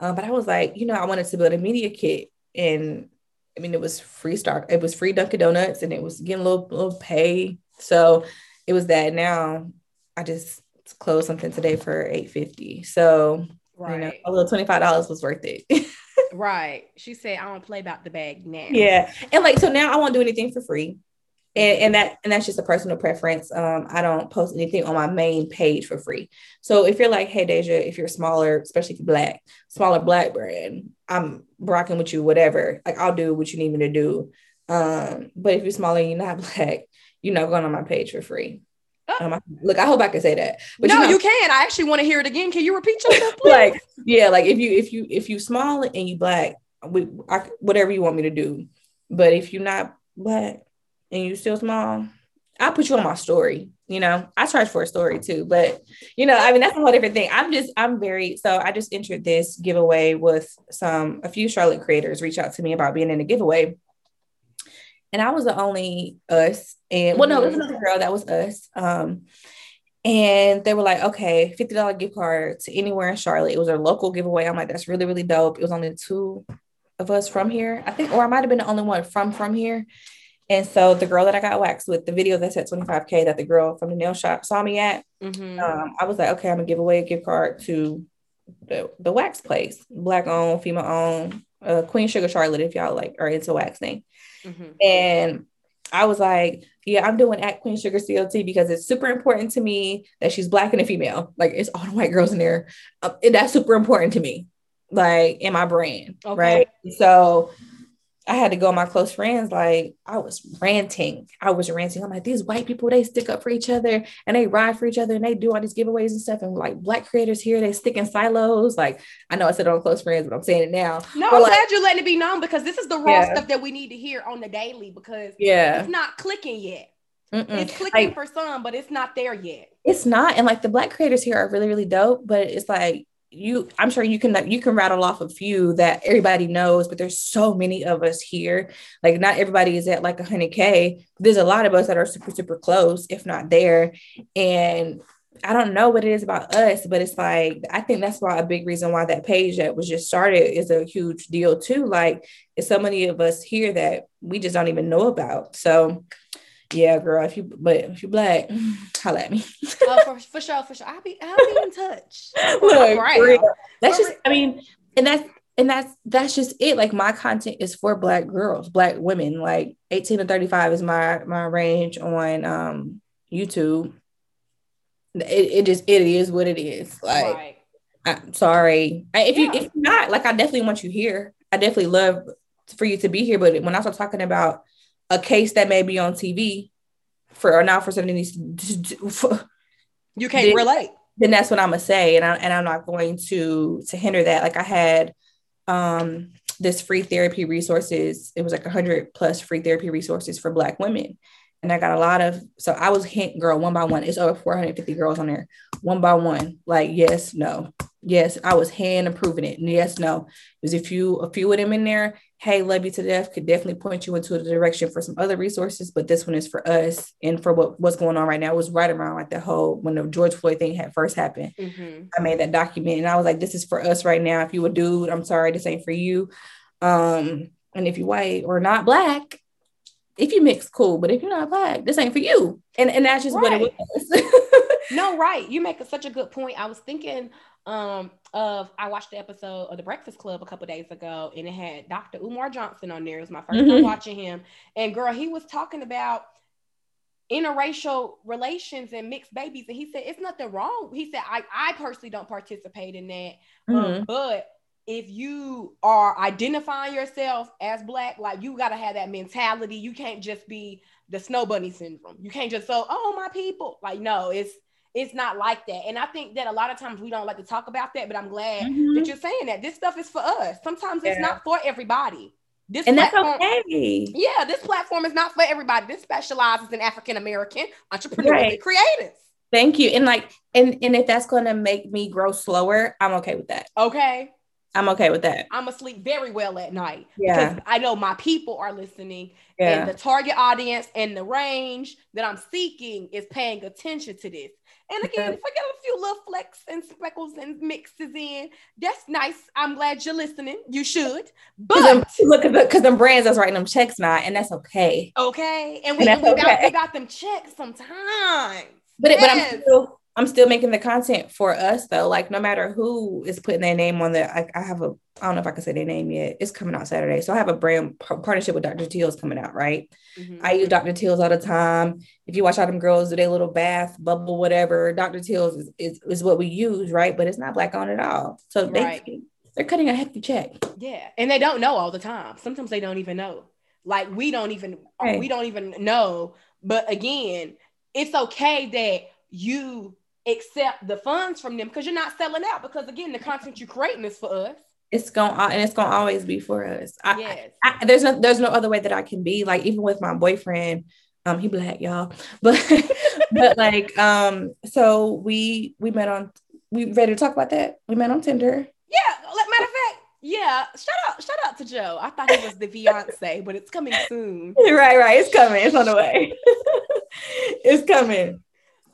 Um, but I was like, you know, I wanted to build a media kit, and I mean, it was free start. It was free Dunkin' Donuts, and it was getting a little little pay. So it was that now I just closed something today for 850. So Right. you know, a little $25 was worth it. Right. She said, I don't play about the bag now. yeah. And like so now I won't do anything for free. And, and that and that's just a personal preference. Um, I don't post anything on my main page for free. So if you're like, hey Dejah, if you're smaller, especially if you're black, smaller black brand, I'm rocking with you, whatever. Like I'll do what you need me to do. Um, but if you're smaller and you're not black, you're not going on my page for free. Oh. Um, I- look, I hope I can say that. But no, you, know, you can. I actually want to hear it again. Can you repeat yourself, like yeah like if you if you if you small and you black we, I, whatever you want me to do but if you're not black and you still small i'll put you on my story you know i charge for a story too but you know i mean that's a whole different thing i'm just i'm very so i just entered this giveaway with some a few charlotte creators reach out to me about being in a giveaway and i was the only us and well no it was another girl that was us um and they were like, okay, $50 gift card to anywhere in Charlotte. It was a local giveaway. I'm like, that's really, really dope. It was only two of us from here, I think, or I might have been the only one from from here. And so the girl that I got waxed with, the video that's at 25K that the girl from the nail shop saw me at, Mhm. um, I was like, okay, I'm gonna give away a gift card to the, the wax place, black owned, female owned, uh, Queen Sugar Charlotte, if y'all like are into waxing. Mhm. And I was like, yeah, I'm doing at Queen Sugar CLT because it's super important to me that she's black and a female. Like it's all the white girls in there. And that's super important to me, like in my brand. Okay. Right. So I had to go on my close friends, like I was ranting. I was ranting. I'm like, these white people, they stick up for each other and they ride for each other and they do all these giveaways and stuff. And like black creators here, they stick in silos. Like I know I said on close friends, but I'm saying it now. No, but I'm like, glad you're letting it be known because this is the raw Yeah. stuff that we need to hear on the daily because yeah. it's not clicking yet. Mm-mm. It's clicking Like, for some, but it's not there yet. it's not. And like the black creators here are really, really dope, but it's like you, I'm sure you can you can rattle off a few that everybody knows, but there's so many of us here. Like not everybody is at like 100k. There's a lot of us that are super, super close, if not there. And I don't know what it is about us, but it's like I think that's why a big reason why that page that was just started is a huge deal too. Like it's so many of us here that we just don't even know about. So yeah, girl, if you but if you black, holla at me. Oh, for, for sure, for sure. I'll be I'll be in touch. Look, Right. that's just I mean, and that's and that's that's just it. Like my content is for black girls, black women. Like 18 to 35 is my my range on um YouTube. It, it just it is what it is. Like right. I'm sorry. I, if you Yeah. if you're not, like I definitely want you here. I definitely love for you to be here. But when I start talking about a case that may be on TV for or now for something these You can't Did- relate. then that's what I'm gonna say, and I and I'm not going to to hinder that. Like I had um this free therapy resources. It was like hundred plus free therapy resources for Black women, and I got a lot of. So I was hint girl one by one. It's over 450 girls on there, one by one. Like yes, no, yes. I was hand approving it. And yes, no. There's a few a few of them in there. Hey, love you to death. Could definitely point you into a direction for some other resources, but this one is for us and for what what's going on right now. It was right around like the whole when the George Floyd thing had first happened. Mhm. I made that document and I was like, this is for us right now. If you a dude, I'm sorry, this ain't for you. Um, and if you white or not black, if you mix, cool. But if you're not black, this ain't for you. And and that's just what it was. No, right. You make such a good point. I was thinking um of I watched the episode of The Breakfast Club a couple days ago, and it had Dr. Umar Johnson on there. It was my 1st time Mhm. watching him, and girl, he was talking about interracial relations and mixed babies, and he said it's nothing wrong. He said I I personally don't participate in that, um, Mhm. but if you are identifying yourself as black, like you got to have that mentality. You can't just be the snow bunny syndrome. You can't just so, oh my people. Like, no, it's it's not like that. And I think that a lot of times we don't like to talk about that, but I'm glad Mhm. that you're saying that this stuff is for us. Sometimes it's not for everybody. This And that's okay. yeah, this platform is not for everybody. This specializes in African American entrepreneurs Right. and creators. Thank you. And like, and and if that's gonna make me grow slower, I'm okay with that. Okay. I'm okay with that. I'm asleep very well at night. Yeah. Because I know my people are listening Yeah. and the target audience and the range that I'm seeking is paying attention to this. And again, if I get a few little flecks and speckles and mixes in, that's nice. I'm glad you're listening. You should. But look at the because them brands that's writing them checks now, and that's okay. okay, and we, And and we, that's got, we got them checks sometimes. But it, Yes. but I'm still I'm still making the content for us though. Like no matter who is putting their name on the I, I have a I don't know if I can say their name yet. It's coming out Saturday. So I have a brand par- partnership with Dr. Teal's coming out, right? Mhm. I use Dr. Teal's all the time. If you watch all them girls do their little bath, bubble, whatever, Dr. Teal's is, is, is what we use, right? But it's not black on at all. So they Right. they're cutting a hefty check. Yeah, and they don't know all the time. Sometimes they don't even know. Like we don't even Right. we don't even know. But again, it's okay that you accept the funds from them because you're not selling out. Because again, the content you're creating is for us. It's going and it's gonna always be for us. I, Yes. I, there's no there's no other way that I can be like even with my boyfriend um he black y'all but but like um so we we met on we ready to talk about that we met on Tinder Yeah. Matter of fact, yeah. Shout out, shout out to Joe. I thought he was the fiance, but it's coming soon. right right it's coming it's on the way it's coming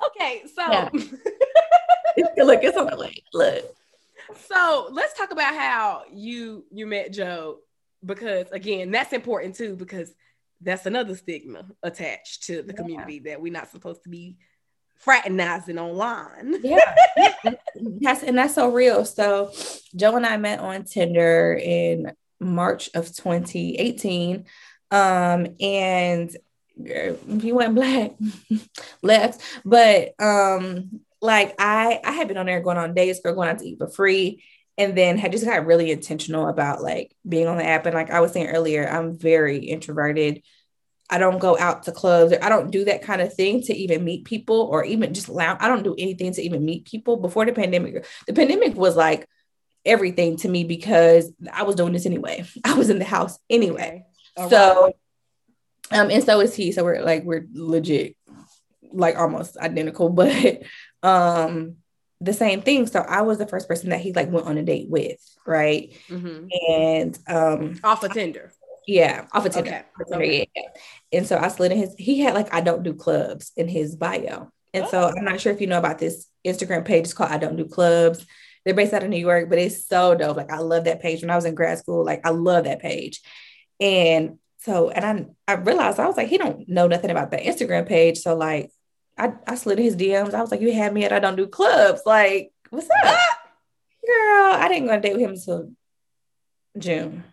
Okay, so Yeah. Look it's on the way look so let's talk about how you you met Joe because again, that's important too because that's another stigma attached to the Yeah. community that we're not supposed to be fraternizing online. yeah that's and that's so real so Joe and I met on Tinder in March of 2018 um and girl, he went black left but um like I I had been on there going on dates for going out to eat for free and then had just got really intentional about like being on the app. And like I was saying earlier, I'm very introverted. I don't go out to clubs. I don't do that kind of thing to even meet people or even just lounge. I don't do anything to even meet people before the pandemic. The pandemic was like everything to me because I was doing this anyway. I was in the house anyway. Okay. So, um, and so is he. So we're like, we're legit, like almost identical, but um, the same thing. So I was the first person that he like went on a date with, right? Mm-hmm. And um, off of Tinder. Yeah, off of Tinder. Okay. Tinder okay. Yeah. And so I slid in his. He had like I don't do clubs in his bio, and oh. so I'm not sure if you know about this Instagram page. It's called I don't do clubs. They're based out of New York, but it's so dope. Like I love that page. When I was in grad school, like I love that page. And so, and I I realized I was like, he don't know nothing about the Instagram page. So like I, I slid in his DMs. I was like, you had me at I don't do clubs. Like, what's up? Girl, I didn't go on date with him until June.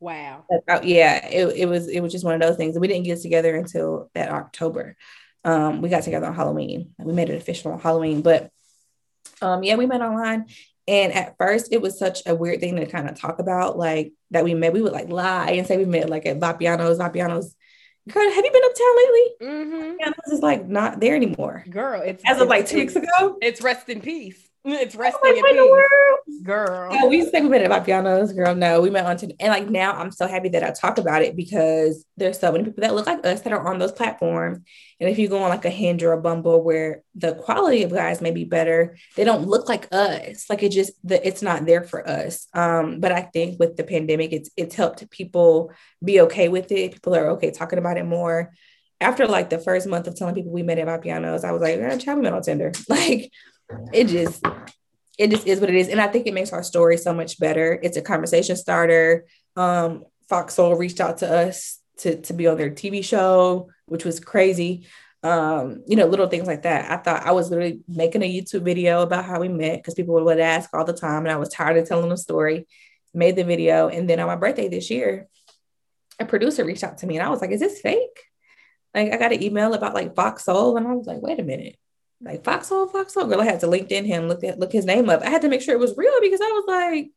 Wow. Uh, yeah, it, it was it was just one of those things. We didn't get together until that October. Um, we got together on Halloween. We made it official on Halloween, but um, yeah, we met online. And at first, it was such a weird thing to kind of talk about, like that we met. We would like lie and say we met like at Vapiano's. Vapiano's Girl, have you been uptown lately? Mm-hmm. This is like not there anymore. Girl, it's as of like two weeks ago. It's rest in peace. It's resting oh, in peace. Girl. Yeah, we used to think we met at Vapiano's, girl. No, we met on Tinder. And like now I'm so happy that I talk about it because there's so many people that look like us that are on those platforms. And if you go on like a Hinge or a Bumble where the quality of guys may be better, they don't look like us. Like it just the it's not there for us. Um, but I think with the pandemic, it's it's helped people be okay with it. People are okay talking about it more. After like the first month of telling people we met at Vapiano's, I was like, eh, child, we met on Tinder. Like it just it just is what it is. And i think it makes our story so much better. It's a conversation starter. Um fox soul reached out to us to to be on their tv show which was crazy. Um you know little things like that. I thought i was literally making a youtube video about how we met because people would ask all the time and i was tired of telling the story. Made the video. And then on my birthday this year a producer reached out to me and i was like is this fake? Like i got an email about like fox soul and i was like wait a minute like Fox Soul, Foxhole girl. I had to LinkedIn him, look at look his name up. I had to make sure it was real because I was like,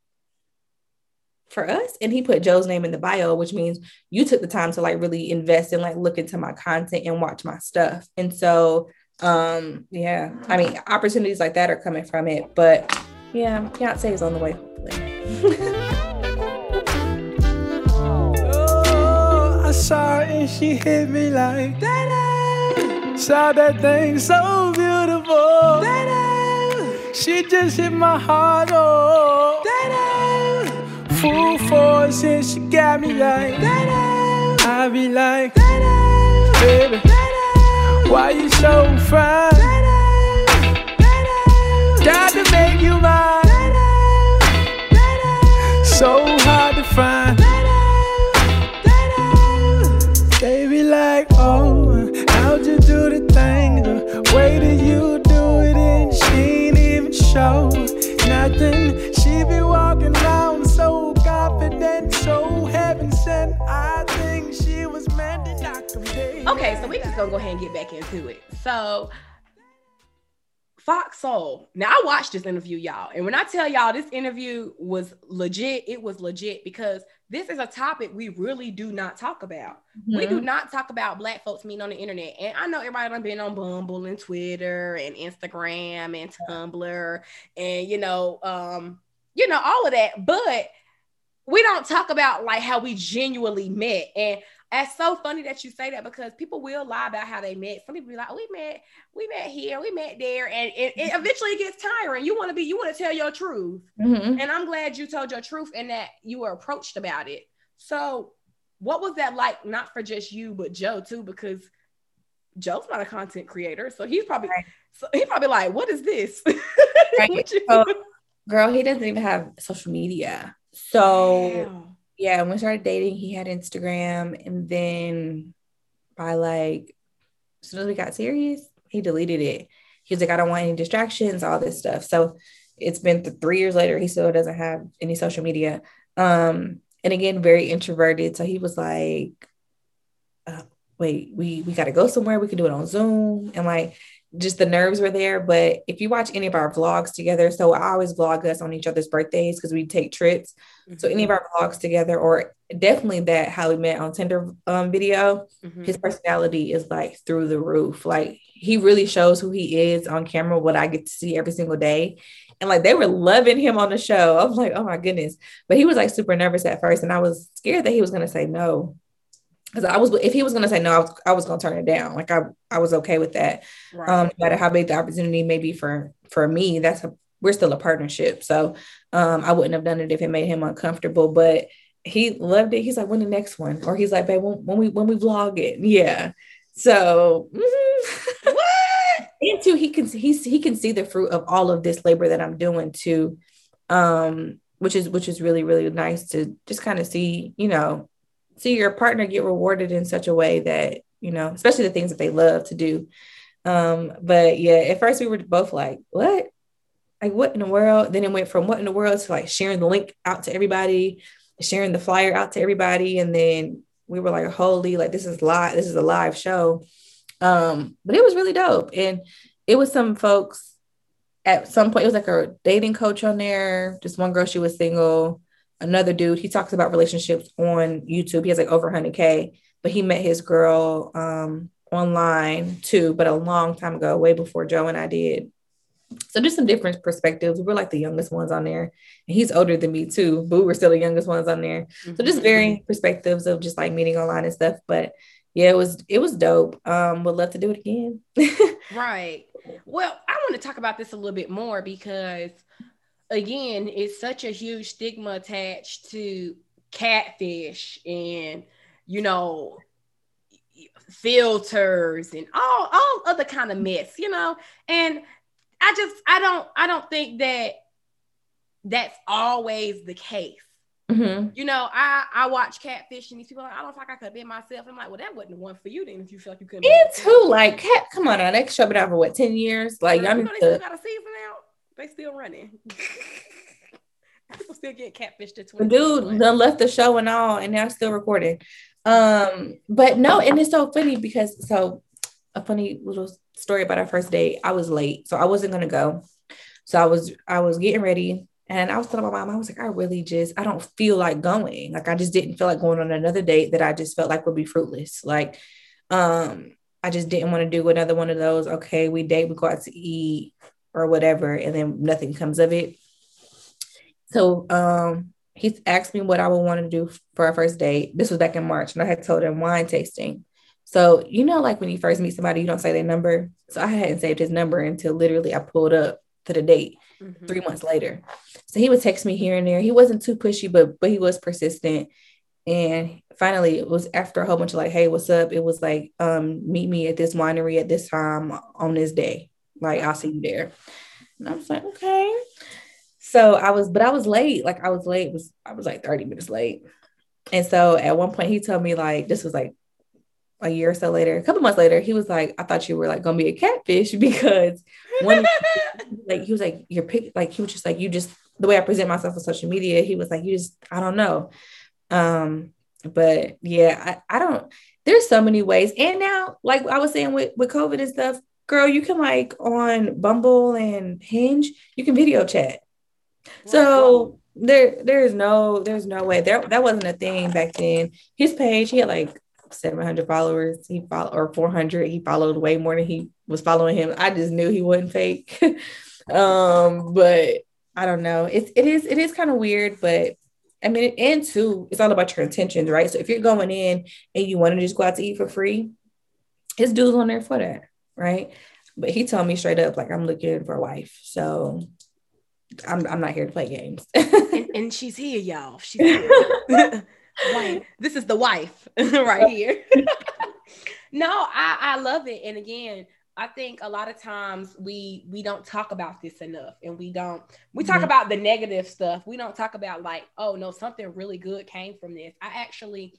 for us, and he put Joe's name in the bio, which means you took the time to like really invest and like look into my content and watch my stuff. And so, um, yeah, I mean, opportunities like that are coming from it. But yeah, Beyonce is on the way. oh, I saw her and she hit me like. Saw that thing so beautiful. Da-da. She just hit my heart, oh. Da-da. Full force and she got me like. Da-da. I be like, Da-da. baby, Da-da. why you so fine? Got to make you mine. So hard to find. Okay, so we just gonna go ahead and get back into it. So Fox Soul. Now I watched this interview, y'all, and when I tell y'all this interview was legit, it was legit because this is a topic we really do not talk about. Mm-hmm. We do mm-hmm. not talk about black folks meeting on the internet. And I know everybody done been on Bumble and Twitter and Instagram and Tumblr and you know, um, you know, all of that, but we don't talk about like how we genuinely met. And it's so funny that you say that because people will lie about how they met. Some people be like, oh, "We met, we met here, we met there," and it, it eventually gets tiring. You want to be, you want to tell your truth, mm-hmm. and I'm glad you told your truth and that you were approached about it. So, what was that like? Not for just you, but Joe too, because Joe's not a content creator, so he's probably, right. so he's probably like, "What is this?" right. so, girl, he doesn't even have social media, so yeah, when we started dating, he had Instagram, and then by like as soon as we got serious, he deleted it. He was like, I don't want any distractions, all this stuff. So it's been th- three years later, he still doesn't have any social media. Um, and again, very introverted. So he was like, uh, wait, we we gotta go somewhere. We can do it on Zoom. And like just the nerves were there. But if you watch any of our vlogs together, so I always vlog us on each other's birthdays because we take trips. Mm-hmm. So any of our vlogs together, or definitely that how we met on Tinder um, video, mm-hmm. his personality is like through the roof. Like he really shows who he is on camera, what I get to see every single day. And like they were loving him on the show. I was like, oh my goodness. But he was like super nervous at first. And I was scared that he was gonna say no because I was if he was gonna say no, I was, I was gonna turn it down. Like I I was okay with that. Right. Um, no matter how big the opportunity may be for for me, that's a we're still a partnership. So um, I wouldn't have done it if it made him uncomfortable. But he loved it. He's like, when the next one? Or he's like, babe, when, when we when we vlog it, yeah. So mm-hmm. what? and two, he can he's he can see the fruit of all of this labor that I'm doing too. Um, which is which is really, really nice to just kind of see, you know, see your partner get rewarded in such a way that you know especially the things that they love to do. Um but yeah at first we were both like what? Like what in the world? Then it went from what in the world to like sharing the link out to everybody sharing the flyer out to everybody. And then we were like holy like this is live this is a live show. Um but it was really dope. And it was some folks at some point it was like a dating coach on there just one girl she was single another dude, he talks about relationships on YouTube. He has like over 100K, but he met his girl um, online too, but a long time ago, way before Joe and I did. So just some different perspectives. We're like the youngest ones on there. And he's older than me too, but we're still the youngest ones on there. So just mm-hmm. varying perspectives of just like meeting online and stuff. But yeah, it was it was dope. Um, would love to do it again. right. Well, I want to talk about this a little bit more because again, it's such a huge stigma attached to catfish and you know filters and all all other kind of mess, you know. And I just I don't I don't think that that's always the case. Mm-hmm. You know, I I watch catfish and these people like, I don't like I could have been myself. I'm like, well, that wasn't the one for you then if you feel like you couldn't. And too, like cat, come on now, they show it out for what, 10 years? Like y'all you know, they still got a season out. They still running. People still get catfished at 20. Dude done left the show and all, and now still recording. Um, but no, and it's so funny because so a funny little story about our first date. I was late, so I wasn't gonna go. So I was I was getting ready and I was telling my mom, I was like, I really just I don't feel like going. Like I just didn't feel like going on another date that I just felt like would be fruitless. Like um I just didn't want to do another one of those. Okay, we date, we go out to eat or whatever, and then nothing comes of it. So um, he asked me what I would want to do for our first date. This was back in March, and I had told him wine tasting. So you know, like when you first meet somebody, you don't say their number. So I hadn't saved his number until literally I pulled up to the date mm-hmm. three months later. So he would text me here and there. He wasn't too pushy, but but he was persistent. And finally, it was after a whole bunch of like, "Hey, what's up?" It was like, um, "Meet me at this winery at this time on this day." Like, I'll see you there. And I was like, "Okay." So I was, but I was late. Like I was late. Was I was like 30 minutes late. And so at one point he told me like this was like a year or so later, a couple months later, he was like, I thought you were like gonna be a catfish because one like he was like, your pick like he was just like you just the way I present myself on social media, he was like, you just I don't know. Um, but yeah, I, I don't there's so many ways. And now, like I was saying with, with COVID and stuff, girl, you can like on Bumble and Hinge, you can video chat. So there there's no there's no way there that wasn't a thing back then. His page, he had like 700 followers. He followed or 400. He followed way more than he was following him. I just knew he wasn't fake. um, but I don't know. It's it is it is kind of weird, but I mean, and two, it's all about your intentions, right? So if you're going in and you want to just go out to eat for free, his dude's on there for that, right? But he told me straight up, like, I'm looking for a wife. So I'm I'm not here to play games. and, and, she's here, y'all. She's here. This is the wife right here. no, I I love it. And again, I think a lot of times we we don't talk about this enough, and we don't we talk mm-hmm. about the negative stuff. We don't talk about like, oh no, something really good came from this. I actually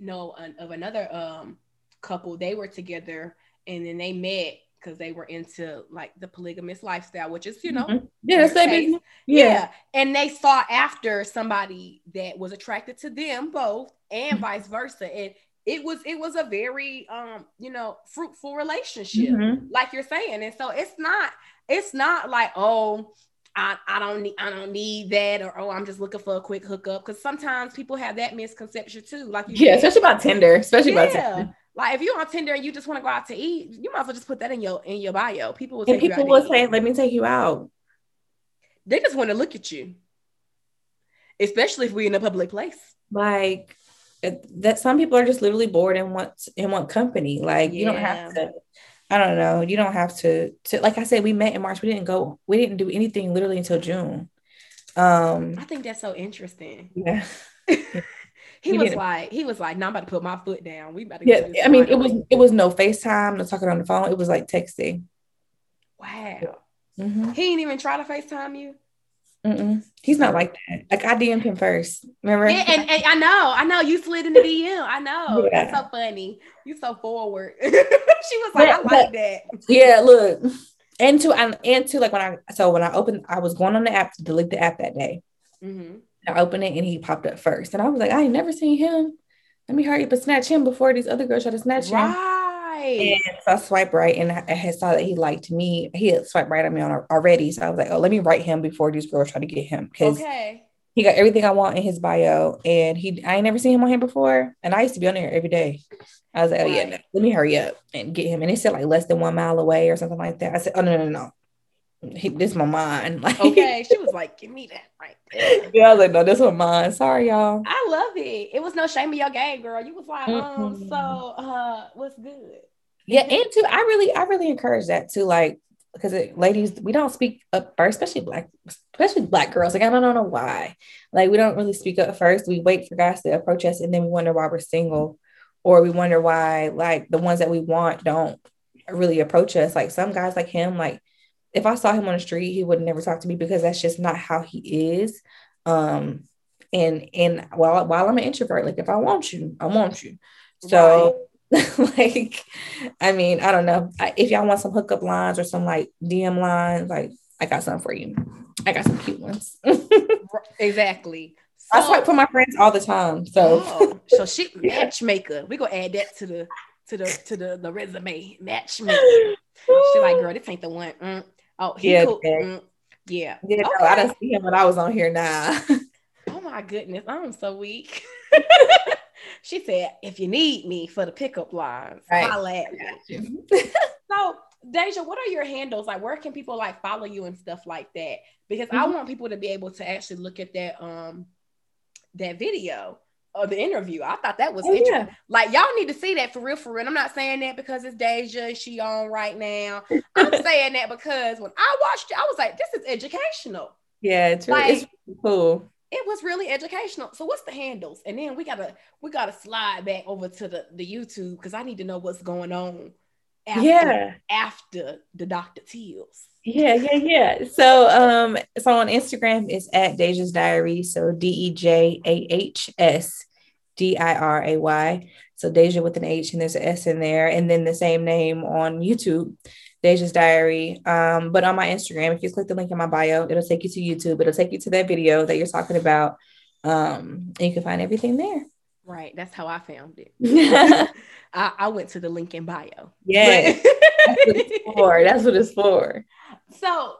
know an, of another um couple. They were together, and then they met because they were into like the polygamous lifestyle, which is, you know, mm-hmm. yeah, yeah. yeah. And they sought after somebody that was attracted to them both and mm-hmm. vice versa. And it was it was a very um you know fruitful relationship mm-hmm. like you're saying and so it's not it's not like oh I, I don't need I don't need that or oh I'm just looking for a quick hookup because sometimes people have that misconception too like yeah said. especially about Tinder especially yeah. about Tinder like if you're on Tinder and you just want to go out to eat you might as well just put that in your in your bio people will and people will say let me take you out they just want to look at you especially if we're in a public place like that some people are just literally bored and want and want company. Like yeah. you don't have to. I don't know. You don't have to. To like I said, we met in March. We didn't go. We didn't do anything literally until June. Um, I think that's so interesting. Yeah. he was like, he was like, "No, I'm about to put my foot down. We about to." Yeah, I mean, it was it was no FaceTime, no talking on the phone. It was like texting. Wow. Mm-hmm. He didn't even try to FaceTime you. Mm-mm. He's not like that. Like I DM'd him first. Remember? Yeah, and, and, I know, I know you slid in the DM. I know. Yeah. That's so funny. You so forward. she was like, but, I like but, that. Yeah, look. And to and, and to like when I so when I opened, I was going on the app to delete the app that day. Mm-hmm. I opened it and he popped up first, and I was like, I ain't never seen him. Let me hurry up and snatch him before these other girls try to snatch him. Right. And so I swiped right and I had saw that he liked me. He had swiped right on me on already. So I was like, oh, let me write him before these girls try to get him. Because okay. he got everything I want in his bio. And he I ain't never seen him on here before. And I used to be on there every day. I was like, oh yeah, no, let me hurry up and get him. And they said like less than one mile away or something like that. I said, oh no, no, no. He, this is my mind. Like okay, she was like, "Give me that right there." Yeah, I was like, "No, this was mine." Sorry, y'all. I love it. It was no shame in your game, girl. You was like, mm-hmm. "Um, so uh, what's good?" Yeah, and too, I really, I really encourage that too. Like, because ladies, we don't speak up first, especially black, especially black girls. Like, I don't know why. Like, we don't really speak up first. We wait for guys to approach us, and then we wonder why we're single, or we wonder why like the ones that we want don't really approach us. Like some guys, like him, like if I saw him on the street, he would never talk to me because that's just not how he is. Um, and and while while I'm an introvert, like if I want you, I want you. So. Right like, I mean, I don't know. if y'all want some hookup lines or some like DM lines, like I got some for you. I got some cute ones. exactly. So, I swipe for my friends all the time. So, oh, so she matchmaker. We gonna add that to the to the to the, the resume. Matchmaker. she like, girl, this ain't the one. Mm. Oh, yeah, cool. mm. yeah. Yeah, okay. no, I didn't see him when I was on here now. oh my goodness, I'm so weak. She said, if you need me for the pickup lines, right. holla at me. so, Dejah, what are your handles? Like, where can people like follow you and stuff like that? Because mm-hmm. I want people to be able to actually look at that um that video of the interview. I thought that was oh, interesting. Yeah. Like, y'all need to see that for real, for real. I'm not saying that because it's Dejah and she on right now. I'm saying that because when I watched it, I was like, this is educational. Yeah, it's really, like, it's cool it was really educational. So what's the handles? And then we gotta we gotta slide back over to the the YouTube because I need to know what's going on. After, yeah. After the Dr. Teals. Yeah, yeah, yeah. So um so on Instagram it's at Dejah's Diary. So D E J A H S D I R A Y. So Deja with an H and there's an S in there. And then the same name on YouTube. Dejah's Diary. Um, but on my Instagram, if you click the link in my bio, it'll take you to YouTube. It'll take you to that video that you're talking about. Um, and you can find everything there. Right. That's how I found it. I, I, went to the link in bio. Yeah. That's what it's for. That's what it's for. So,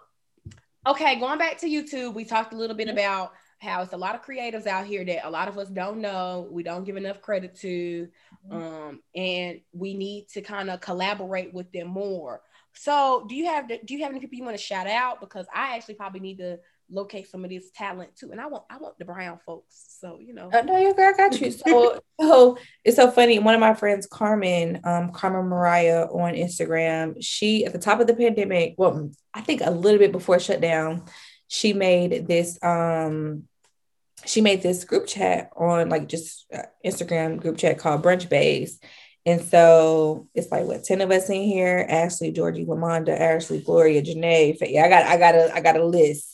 okay, going back to YouTube, we talked a little bit about how it's a lot of creatives out here that a lot of us don't know, we don't give enough credit to, mm-hmm. um, and we need to kind of collaborate with them more. So, do you have do you have any people you want to shout out? Because I actually probably need to locate some of this talent too, and I want I want the brown folks. So you know, uh, no, your girl got you. So, so it's so funny. One of my friends, Carmen, um, Carmen Mariah on Instagram. She at the top of the pandemic, well, I think a little bit before shutdown, she made this um she made this group chat on like just uh, Instagram group chat called Brunch Bays. And so it's like what 10 of us in here, Ashley, Georgie, Lamonda, Ashley, Gloria, Janae. Yeah, I got I got a I got a list.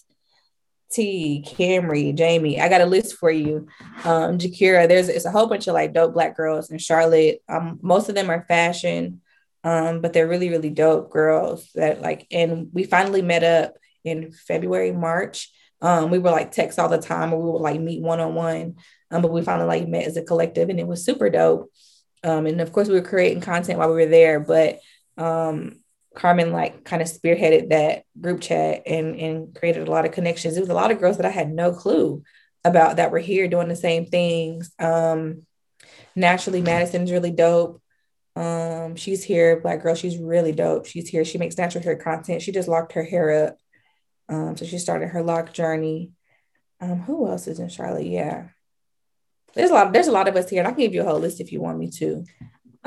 T, Camry, Jamie. I got a list for you. Um, Jakira, there's it's a whole bunch of like dope black girls in Charlotte. Um, most of them are fashion, um, but they're really, really dope girls that like, and we finally met up in February, March. Um, we were like text all the time, or we would like meet one on one. Um, but we finally like met as a collective, and it was super dope. Um, and of course, we were creating content while we were there, but um, Carmen like kind of spearheaded that group chat and and created a lot of connections. It was a lot of girls that I had no clue about that were here doing the same things. Um, naturally, Madison's really dope. Um, she's here, black girl. She's really dope. She's here. She makes natural hair content. She just locked her hair up. Um, so she started her lock journey. Um, who else is in Charlotte? Yeah. There's a lot, there's a lot of us here. And I can give you a whole list if you want me to.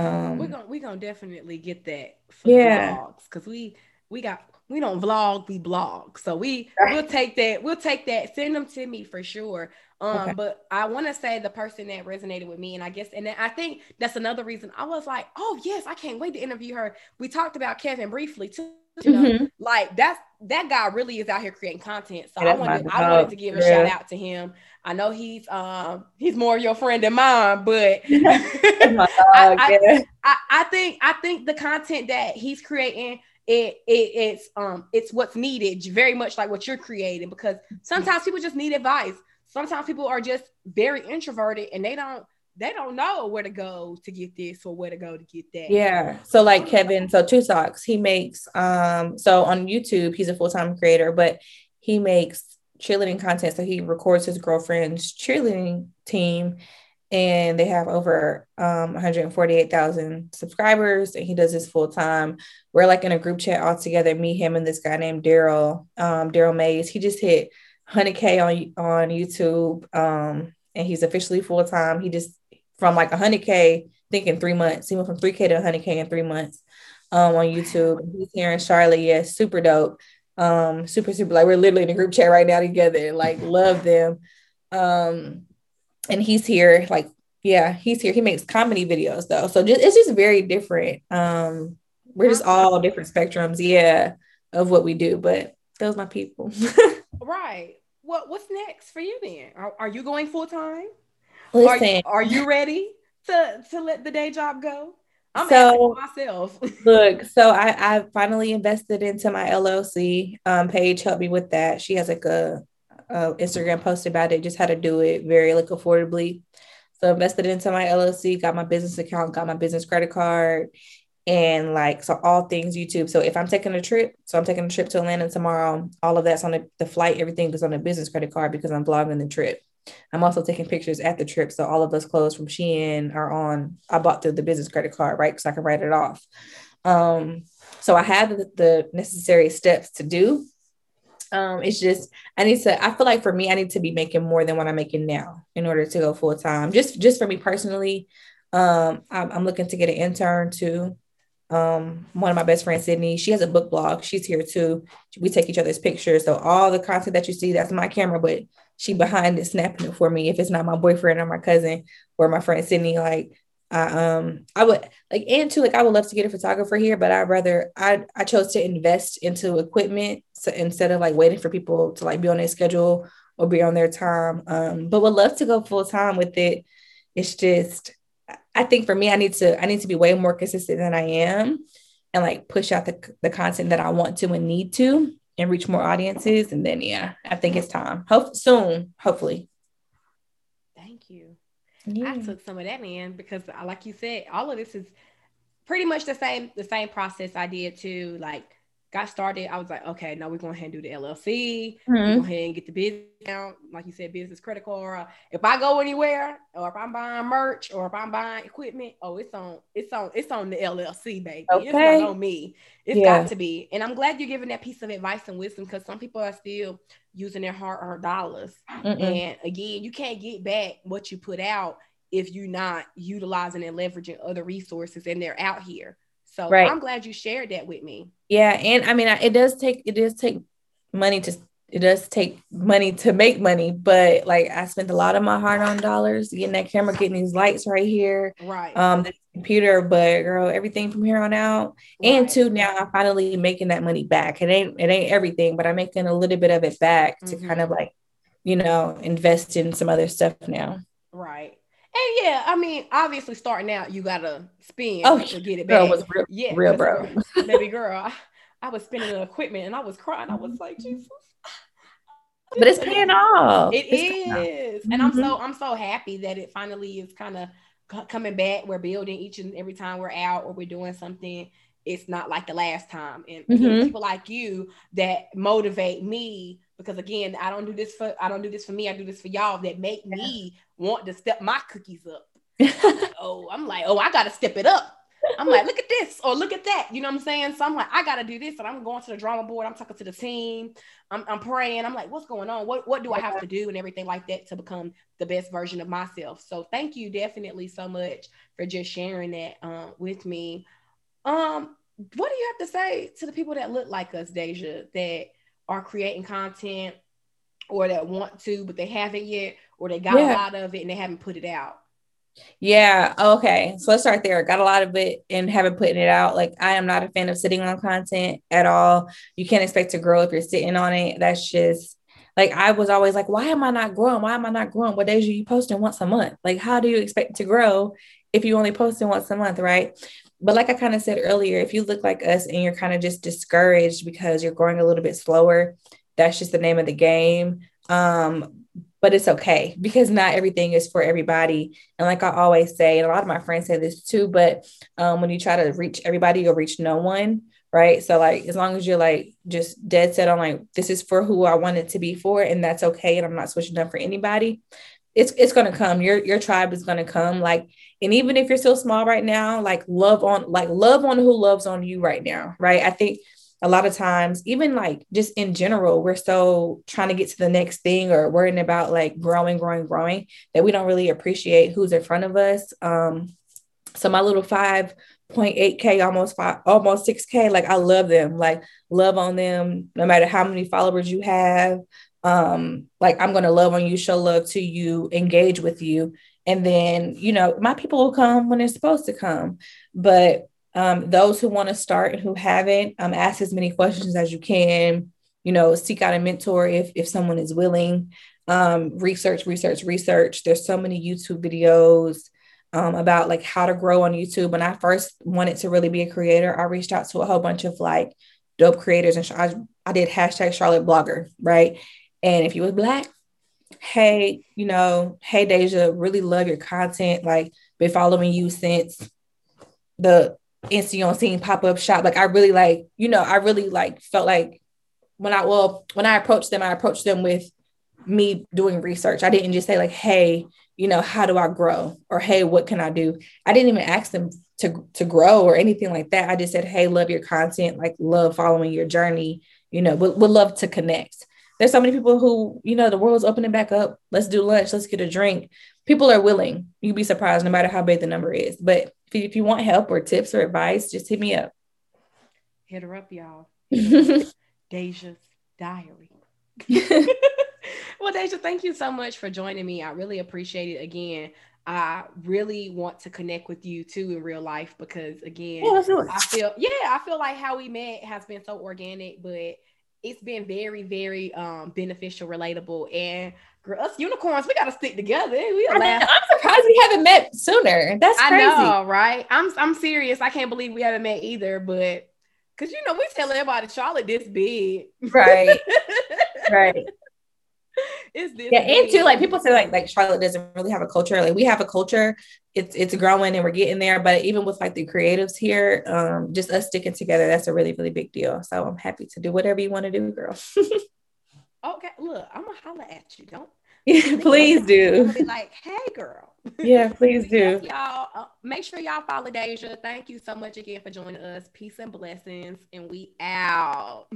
Um, we're gonna we're gonna definitely get that for yeah. vlogs because we we got we don't vlog, we blog. So we we'll take that, we'll take that, send them to me for sure. Um, okay. but I want to say the person that resonated with me, and I guess, and I think that's another reason I was like, oh yes, I can't wait to interview her. We talked about Kevin briefly too. You know, mm-hmm. like that's that guy really is out here creating content. So yeah, I wanted I wanted to give a yeah. shout out to him. I know he's um he's more your friend than mine, but I, I, I, I think I think the content that he's creating it, it it's um it's what's needed very much like what you're creating because sometimes people just need advice sometimes people are just very introverted and they don't they don't know where to go to get this or where to go to get that. Yeah. So like Kevin, so two socks, he makes um so on YouTube, he's a full-time creator, but he makes cheerleading content. So he records his girlfriend's cheerleading team and they have over um 148,000 subscribers and he does this full time. We're like in a group chat all together, me, him, and this guy named Daryl, um, Daryl Mays. He just hit 100k on on YouTube, um, and he's officially full time. He just from like 100k, think in three months. He went from 3k to 100k in three months um, on YouTube. He's here in Charlotte. Yes, yeah, super dope. Um, super super. Like we're literally in a group chat right now together. Like love them. Um, and he's here. Like yeah, he's here. He makes comedy videos though, so just it's just very different. Um, we're just all different spectrums. Yeah, of what we do, but those my people. right what what's next for you then? Are, are you going full time? Listen, are, are, you ready to to let the day job go? I'm so, myself. look, so I I finally invested into my LLC. Um, Paige helped me with that. She has like a, a Instagram post about it, just how to do it very like affordably. So invested into my LLC, got my business account, got my business credit card, and like so all things YouTube. So if I'm taking a trip, so I'm taking a trip to Atlanta tomorrow, all of that's on the, the flight, everything is on a business credit card because I'm vlogging the trip. I'm also taking pictures at the trip. So all of those clothes from Shein are on, I bought through the business credit card, right? Because I can write it off. Um, so I have the, the necessary steps to do. Um, it's just I need to, I feel like for me, I need to be making more than what I'm making now in order to go full time. Just just for me personally. Um, I'm, I'm looking to get an intern too um, one of my best friends, Sydney, she has a book blog. She's here too. We take each other's pictures. So all the content that you see, that's my camera, but she behind it snapping it for me. If it's not my boyfriend or my cousin or my friend Sydney, like I um I would like and too like I would love to get a photographer here, but I'd rather I I chose to invest into equipment so instead of like waiting for people to like be on their schedule or be on their time. Um, but would love to go full time with it. It's just I think for me, I need to I need to be way more consistent than I am, and like push out the the content that I want to and need to, and reach more audiences. And then yeah, I think it's time. Hope soon, hopefully. Thank you. Yeah. I took some of that in because, uh, like you said, all of this is pretty much the same the same process I did too. Like got started, I was like, okay, now we're going ahead and do the LLC. Mm-hmm. Go ahead and get the business account, like you said, business credit card. If I go anywhere, or if I'm buying merch, or if I'm buying equipment, oh, it's on, it's on, it's on the LLC, baby. Okay. It's not on me. It's yeah. got to be. And I'm glad you're giving that piece of advice and wisdom because some people are still using their hard-earned dollars. Mm-mm. And again, you can't get back what you put out if you're not utilizing and leveraging other resources, and they're out here. So right. I'm glad you shared that with me. Yeah, and I mean, it does take it does take money to it does take money to make money, but like I spent a lot of my hard on dollars getting that camera, getting these lights right here, right? Um, the computer, but girl, everything from here on out, right. and two, now I'm finally making that money back. It ain't it ain't everything, but I'm making a little bit of it back mm-hmm. to kind of like, you know, invest in some other stuff now. Right. And yeah, I mean, obviously starting out, you gotta spend oh, to get it back. Girl was real, yeah, real bro. baby girl, I, I, was spending the equipment and I was crying. I was like, Jesus. But it's paying off. It it's is. And mm-hmm. I'm so I'm so happy that it finally is kind of c- coming back. We're building each and every time we're out or we're doing something. It's not like the last time. And Mhm. people like you that motivate me because again, I don't do this for I don't do this for me. I do this for y'all that make me want to step my cookies up. oh, I'm like, oh, I gotta step it up. I'm like, look at this or look at that. You know what I'm saying? So I'm like, I gotta do this, and I'm going to the drama board. I'm talking to the team. I'm, I'm praying. I'm like, what's going on? What what do I have to do and everything like that to become the best version of myself? So thank you definitely so much for just sharing that um, with me. Um, what do you have to say to the people that look like us, Dejah, that are creating content or that want to but they haven't yet, or they got Yeah. a lot of it and they haven't put it out? Yeah. Okay. So let's start there. Got a lot of it and haven't putting it out. Like I am not a fan of sitting on content at all. You can't expect to grow if you're sitting on it. That's just like I was always like, why am I not growing? Why am I not growing? What days are you posting once a month? Like, how do you expect to grow if you only posting once a month, right? But like I kind of said earlier, if you look like us and you're kind of just discouraged because you're growing a little bit slower, that's just the name of the game. Um, but it's okay because not everything is for everybody. And like I always say, and a lot of my friends say this too, but um, when you try to reach everybody, you'll reach no one. Right. So like as long as you're like just dead set on like this is for who I want it to be for, and that's okay. And I'm not switching up for anybody, it's it's gonna come. Your your tribe is gonna come. Like, and even if you're still small right now, like love on like love on who loves on you right now. Right. I think a lot of times, even like just in general, we're so trying to get to the next thing or worrying about like growing, growing, growing that we don't really appreciate who's in front of us. Um, so my little 5.8k, almost five, almost 6k, like I love them, like love on them, no matter how many followers you have. Um, like I'm gonna love on you, show love to you, engage with you. And then, you know, my people will come when they're supposed to come. But um, those who want to start and who haven't, um, ask as many questions as you can. You know, seek out a mentor if if someone is willing. Um, research, research, research. There's so many YouTube videos um, about like how to grow on YouTube. When I first wanted to really be a creator, I reached out to a whole bunch of like dope creators, and I, I did hashtag Charlotte Blogger, right? And if you was black, hey, you know, hey Dejah, really love your content. Like, been following you since the Insta on scene pop up shop. Like I really like, you know, I really like felt like when I well when I approached them, I approached them with me doing research. I didn't just say like, hey, you know, how do I grow or hey, what can I do? I didn't even ask them to to grow or anything like that. I just said, hey, love your content, like love following your journey. You know, would, would love to connect. There's so many people who, you know, the world's opening back up. Let's do lunch. Let's get a drink. People are willing. You'd be surprised no matter how big the number is. But if you, if you want help or tips or advice, just hit me up. Hit her up, y'all. Her up. Dejah's diary. well, Dejah, thank you so much for joining me. I really appreciate it. Again, I really want to connect with you too in real life because, again, Yeah, let's do it. I feel yeah, I feel like how we met has been so organic, but it's been very, very um beneficial, relatable, and girl, us unicorns, we gotta stick together. We I am surprised we haven't met sooner. That's I crazy. know, right? I'm I'm serious. I can't believe we haven't met either, but because you know we tell everybody Charlotte this big, Right, right. It's this. Yeah, and too, like people say, like like Charlotte doesn't really have a culture. Like we have a culture. It's it's growing and we're getting there. But even with like the creatives here, um, just us sticking together, that's a really really big deal. So I'm happy to do whatever you want to do, girl. Okay, look, I'm gonna holler at you. Don't yeah, please do. be like, hey, girl. Yeah, please do. y'all. Uh, make sure y'all follow Dejah. Thank you so much again for joining us. Peace and blessings, and we out.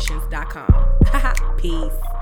Theblackvibrations.com. Peace.